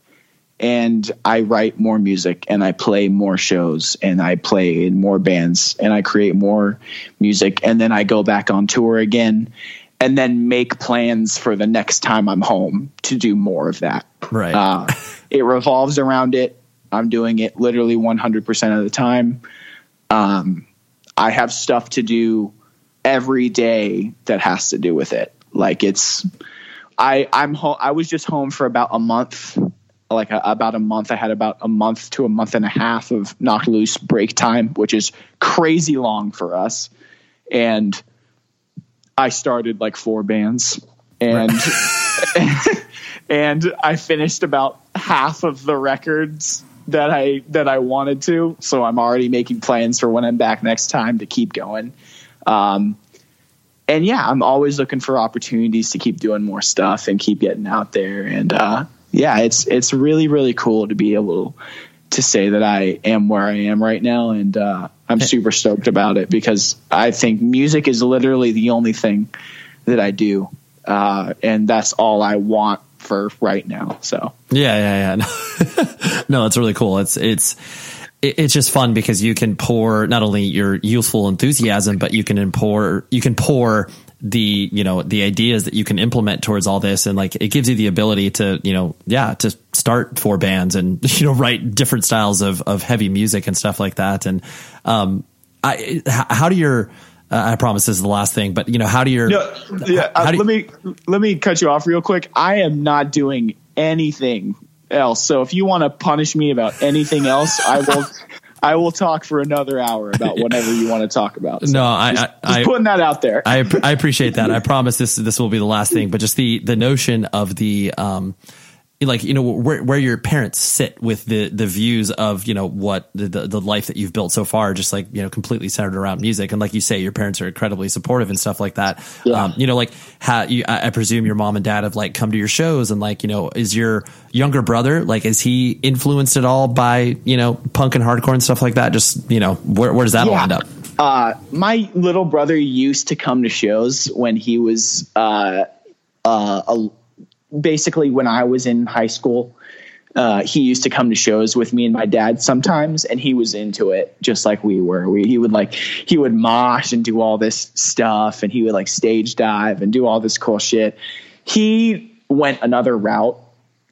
and I write more music and I play more shows and I play in more bands and I create more music and then I go back on tour again and then make plans for the next time I'm home to do more of that. Right. Uh, [laughs] it revolves around it. I'm doing it literally 100% of the time. Um, I have stuff to do every day that has to do with it. Like it's, I I'm home. I was just home for about a month, like a, about a month. I had about a month to a month and a half of Knocked Loose break time, which is crazy long for us. And I started like four bands, and [laughs] and I finished about half of the records that I that I wanted to. So I'm already making plans for when I'm back next time to keep going. Um, and yeah, I'm always looking for opportunities to keep doing more stuff and keep getting out there. And uh, yeah, it's it's really really cool to be able to say that I am where I am right now, and uh, I'm super stoked about it because I think music is literally the only thing that I do, uh, and that's all I want for right now. So Yeah, yeah, yeah. [laughs] No, it's really cool. It's it's it- it's just fun because you can pour not only your youthful enthusiasm, but you can pour you can pour the you know the ideas that you can implement towards all this, and like it gives you the ability to you know yeah to start four bands and [laughs] you know write different styles of of heavy music and stuff like that. And um, I how do your uh, I promise this is the last thing, but you know how do your No, yeah. uh, do you- let me let me cut you off real quick. I am not doing anything else. So if you want to punish me about anything else, I will. [laughs] I will talk for another hour about whatever you want to talk about. So No, I- just, I- just putting that out there. I I appreciate that. I promise this this will be the last thing. But just the the notion of the um like you know where where your parents sit with the the views of you know what the the, the life that you've built so far just like you know completely centered around music. And like you say your parents are incredibly supportive and stuff like that. Yeah. um you know like how you I, I presume your mom and dad have like come to your shows and like you know is your younger brother like is he influenced at all by you know punk and hardcore and stuff like that? Just you know where where does that all end up? Uh, my little brother used to come to shows when he was uh, uh, a, basically when I was in high school. Uh, he used to come to shows with me and my dad sometimes, and he was into it just like we were. We, he would like he would mosh and do all this stuff, and he would like stage dive and do all this cool shit. He went another route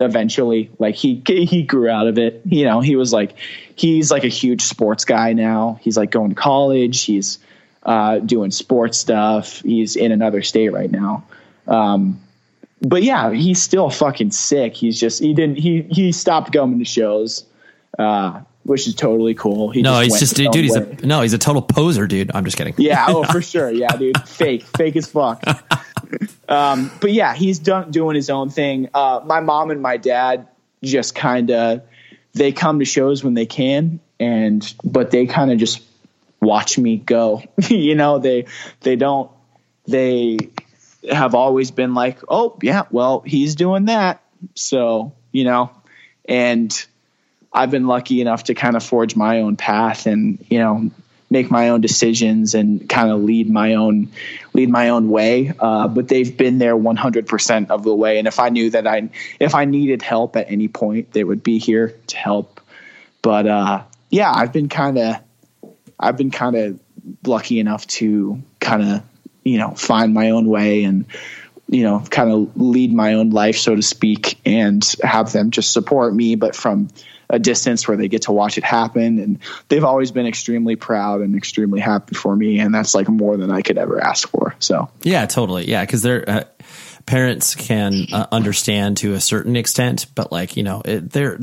eventually like he he grew out of it you know he was like he's like a huge sports guy now he's like going to college he's uh doing sports stuff he's in another state right now um but yeah he's still fucking sick he's just he didn't he he stopped going to shows uh which is totally cool he no just he's just own dude he's way. a no he's a total poser dude i'm just kidding Yeah, [laughs] oh for sure. Yeah, dude. Fake. Fake as fuck. [laughs] Um, but yeah, he's done doing his own thing. Uh, my mom and my dad just kind of they come to shows when they can and but they kind of just watch me go. [laughs] you know, they they don't they have always been like, "Oh, yeah, well, he's doing that." So, you know, and I've been lucky enough to kind of forge my own path and, you know, make my own decisions and kind of lead my own lead my own way. Uh, but they've been there 100% of the way. And if I knew that I if I needed help at any point, they would be here to help. But uh, yeah, I've been kind of I've been kind of lucky enough to kind of you know find my own way and you know, kind of lead my own life, so to speak, and have them just support me, but from a distance where they get to watch it happen. And they've always been extremely proud and extremely happy for me. And that's like more than I could ever ask for. So, yeah, totally. Yeah. Cause they're, uh, parents can uh, understand to a certain extent, but like, you know, it, they're,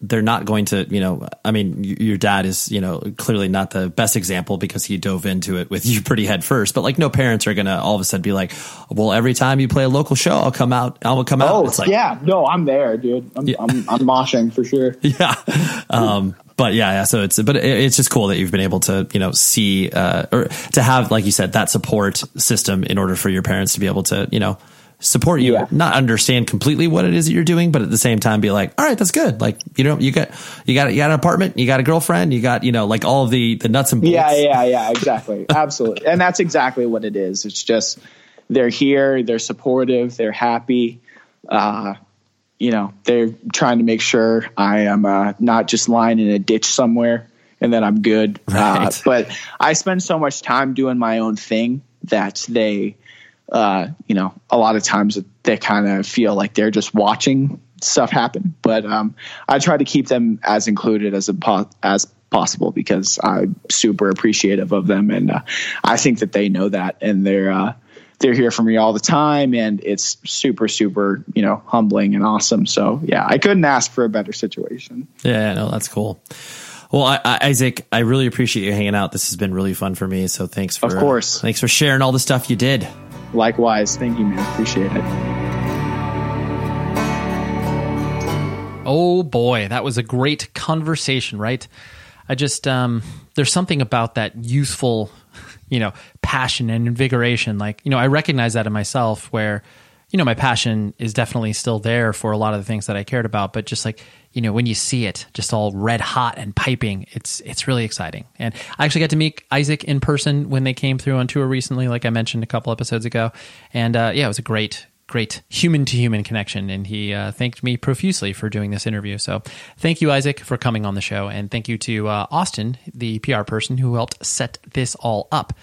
they're not going to, you know, I mean, your dad is, you know, clearly not the best example because he dove into it with [laughs] you pretty head first, but like no parents are going to all of a sudden be like, well, every time you play a local show, I'll come out, I'll come out. Oh, it's like, yeah, no, I'm there, dude. I'm, Yeah. I'm, I'm moshing for sure. [laughs] yeah. Um, but yeah, yeah, so it's, but it's just cool that you've been able to, you know, see, uh, or to have, like you said, that support system in order for your parents to be able to, you know, support you, Yeah. not understand completely what it is that you're doing, but at the same time be like, all right, that's good. Like, you know, you got, you got, you got an apartment, you got a girlfriend, you got, you know, like all the, the nuts and bolts. Yeah, yeah, yeah, exactly. [laughs] Absolutely. And that's exactly what it is. It's just they're here, they're supportive, they're happy. Uh, you know, they're trying to make sure I am uh, not just lying in a ditch somewhere and that I'm good. Uh, but I spend so much time doing my own thing that they, uh, you know, a lot of times they kind of feel like they're just watching stuff happen. But um, I try to keep them as included as po- as possible because I'm super appreciative of them, and uh, I think that they know that, and they're uh, they're here for me all the time, and it's super super you know humbling and awesome. So yeah, I couldn't ask for a better situation. Yeah, no, that's cool. Well, I, I, Isaac, I really appreciate you hanging out. This has been really fun for me. So thanks for, Of course. thanks for sharing all the stuff you did. Likewise, thank you, man. Appreciate it. Oh boy, that was a great conversation, right? I just um there's something about that youthful, [laughs] you know, passion and invigoration. Like, you know, I recognize that in myself where, you know, my passion is definitely still there for a lot of the things that I cared about, but just like, you know, when you see it just all red hot and piping, it's it's really exciting. And I actually got to meet Isaac in person when they came through on tour recently, like I mentioned a couple episodes ago. And uh, yeah, it was a great great human to human connection. And he uh, thanked me profusely for doing this interview. So thank you, Isaac, for coming on the show. And thank you to uh, Austin, the PR person who helped set this all up.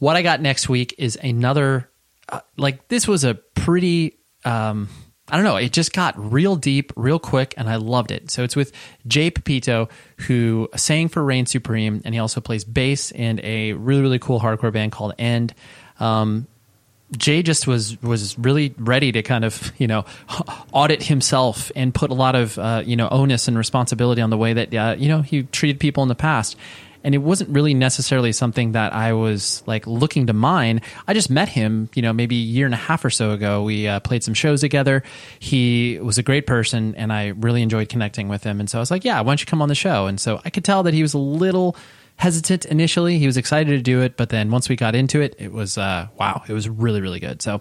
What I got next week is another, uh, like, this was a pretty. Um, I don't know. It just got real deep, real quick, and I loved it. So it's with Jay Pepito, who sang for Reign Supreme, and he also plays bass in a really, really cool hardcore band called End. Um, Jay just was was really ready to kind of you know [laughs] audit himself and put a lot of uh, you know onus and responsibility on the way that uh, you know he treated people in the past. And it wasn't really necessarily something that I was like looking to mine. I just met him, you know, maybe a year and a half or so ago. We uh, played some shows together. He was a great person, and I really enjoyed connecting with him. And so I was like, "Yeah, why don't you come on the show?" And so I could tell that he was a little hesitant initially. He was excited to do it, but then once we got into it, it was uh, wow, it was really really good. So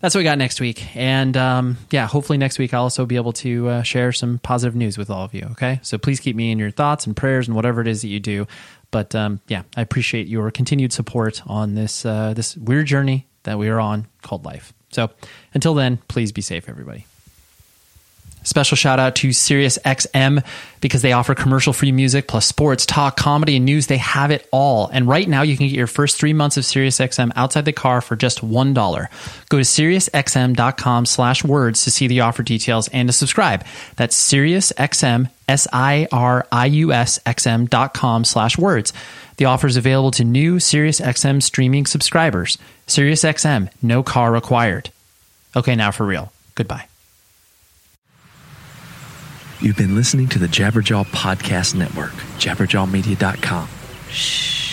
that's what we got next week, and um, yeah, hopefully next week I'll also be able to uh, share some positive news with all of you. Okay, so please keep me in your thoughts and prayers and whatever it is that you do. But um, yeah, I appreciate your continued support on this uh, this weird journey that we are on called life. So until then, please be safe, everybody. Special shout out to SiriusXM because they offer commercial free music plus sports, talk, comedy, and news. They have it all. And right now, you can get your first three months of SiriusXM outside the car for just $1. Go to SiriusXM.com slash words to see the offer details and to subscribe. That's SiriusXM, S-I-R-I-U-S-X-M dot com slash words. The offer is available to new SiriusXM streaming subscribers. SiriusXM, no car required. Okay, now for real. Goodbye. You've been listening to the Jabberjaw Podcast Network, jabberjawmedia.com. Shh.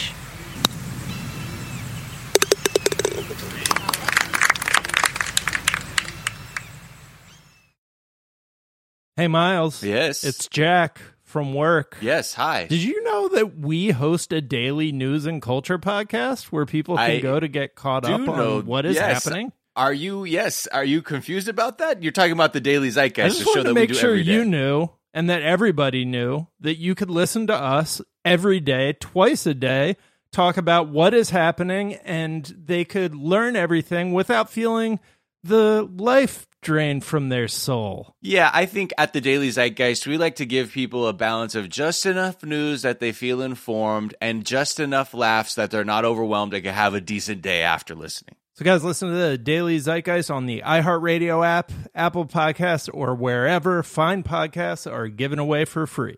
Hey, Miles. Yes. It's Jack from work. Yes, hi. Did you know that we host a daily news and culture podcast where people can I go to get caught up on know- what is yes. happening? Are you yes? Are you confused about that? You're talking about the Daily I Zeitgeist, just the show wanted to that make we do sure every day. you knew and that everybody knew that you could listen to us every day, twice a day, talk about what is happening, and they could learn everything without feeling the life drained from their soul. Yeah, I think at the Daily Zeitgeist, we like to give people a balance of just enough news that they feel informed and just enough laughs that they're not overwhelmed and can have a decent day after listening. So, guys, listen to the Daily Zeitgeist on the iHeartRadio app, Apple Podcasts, or wherever fine podcasts are given away for free.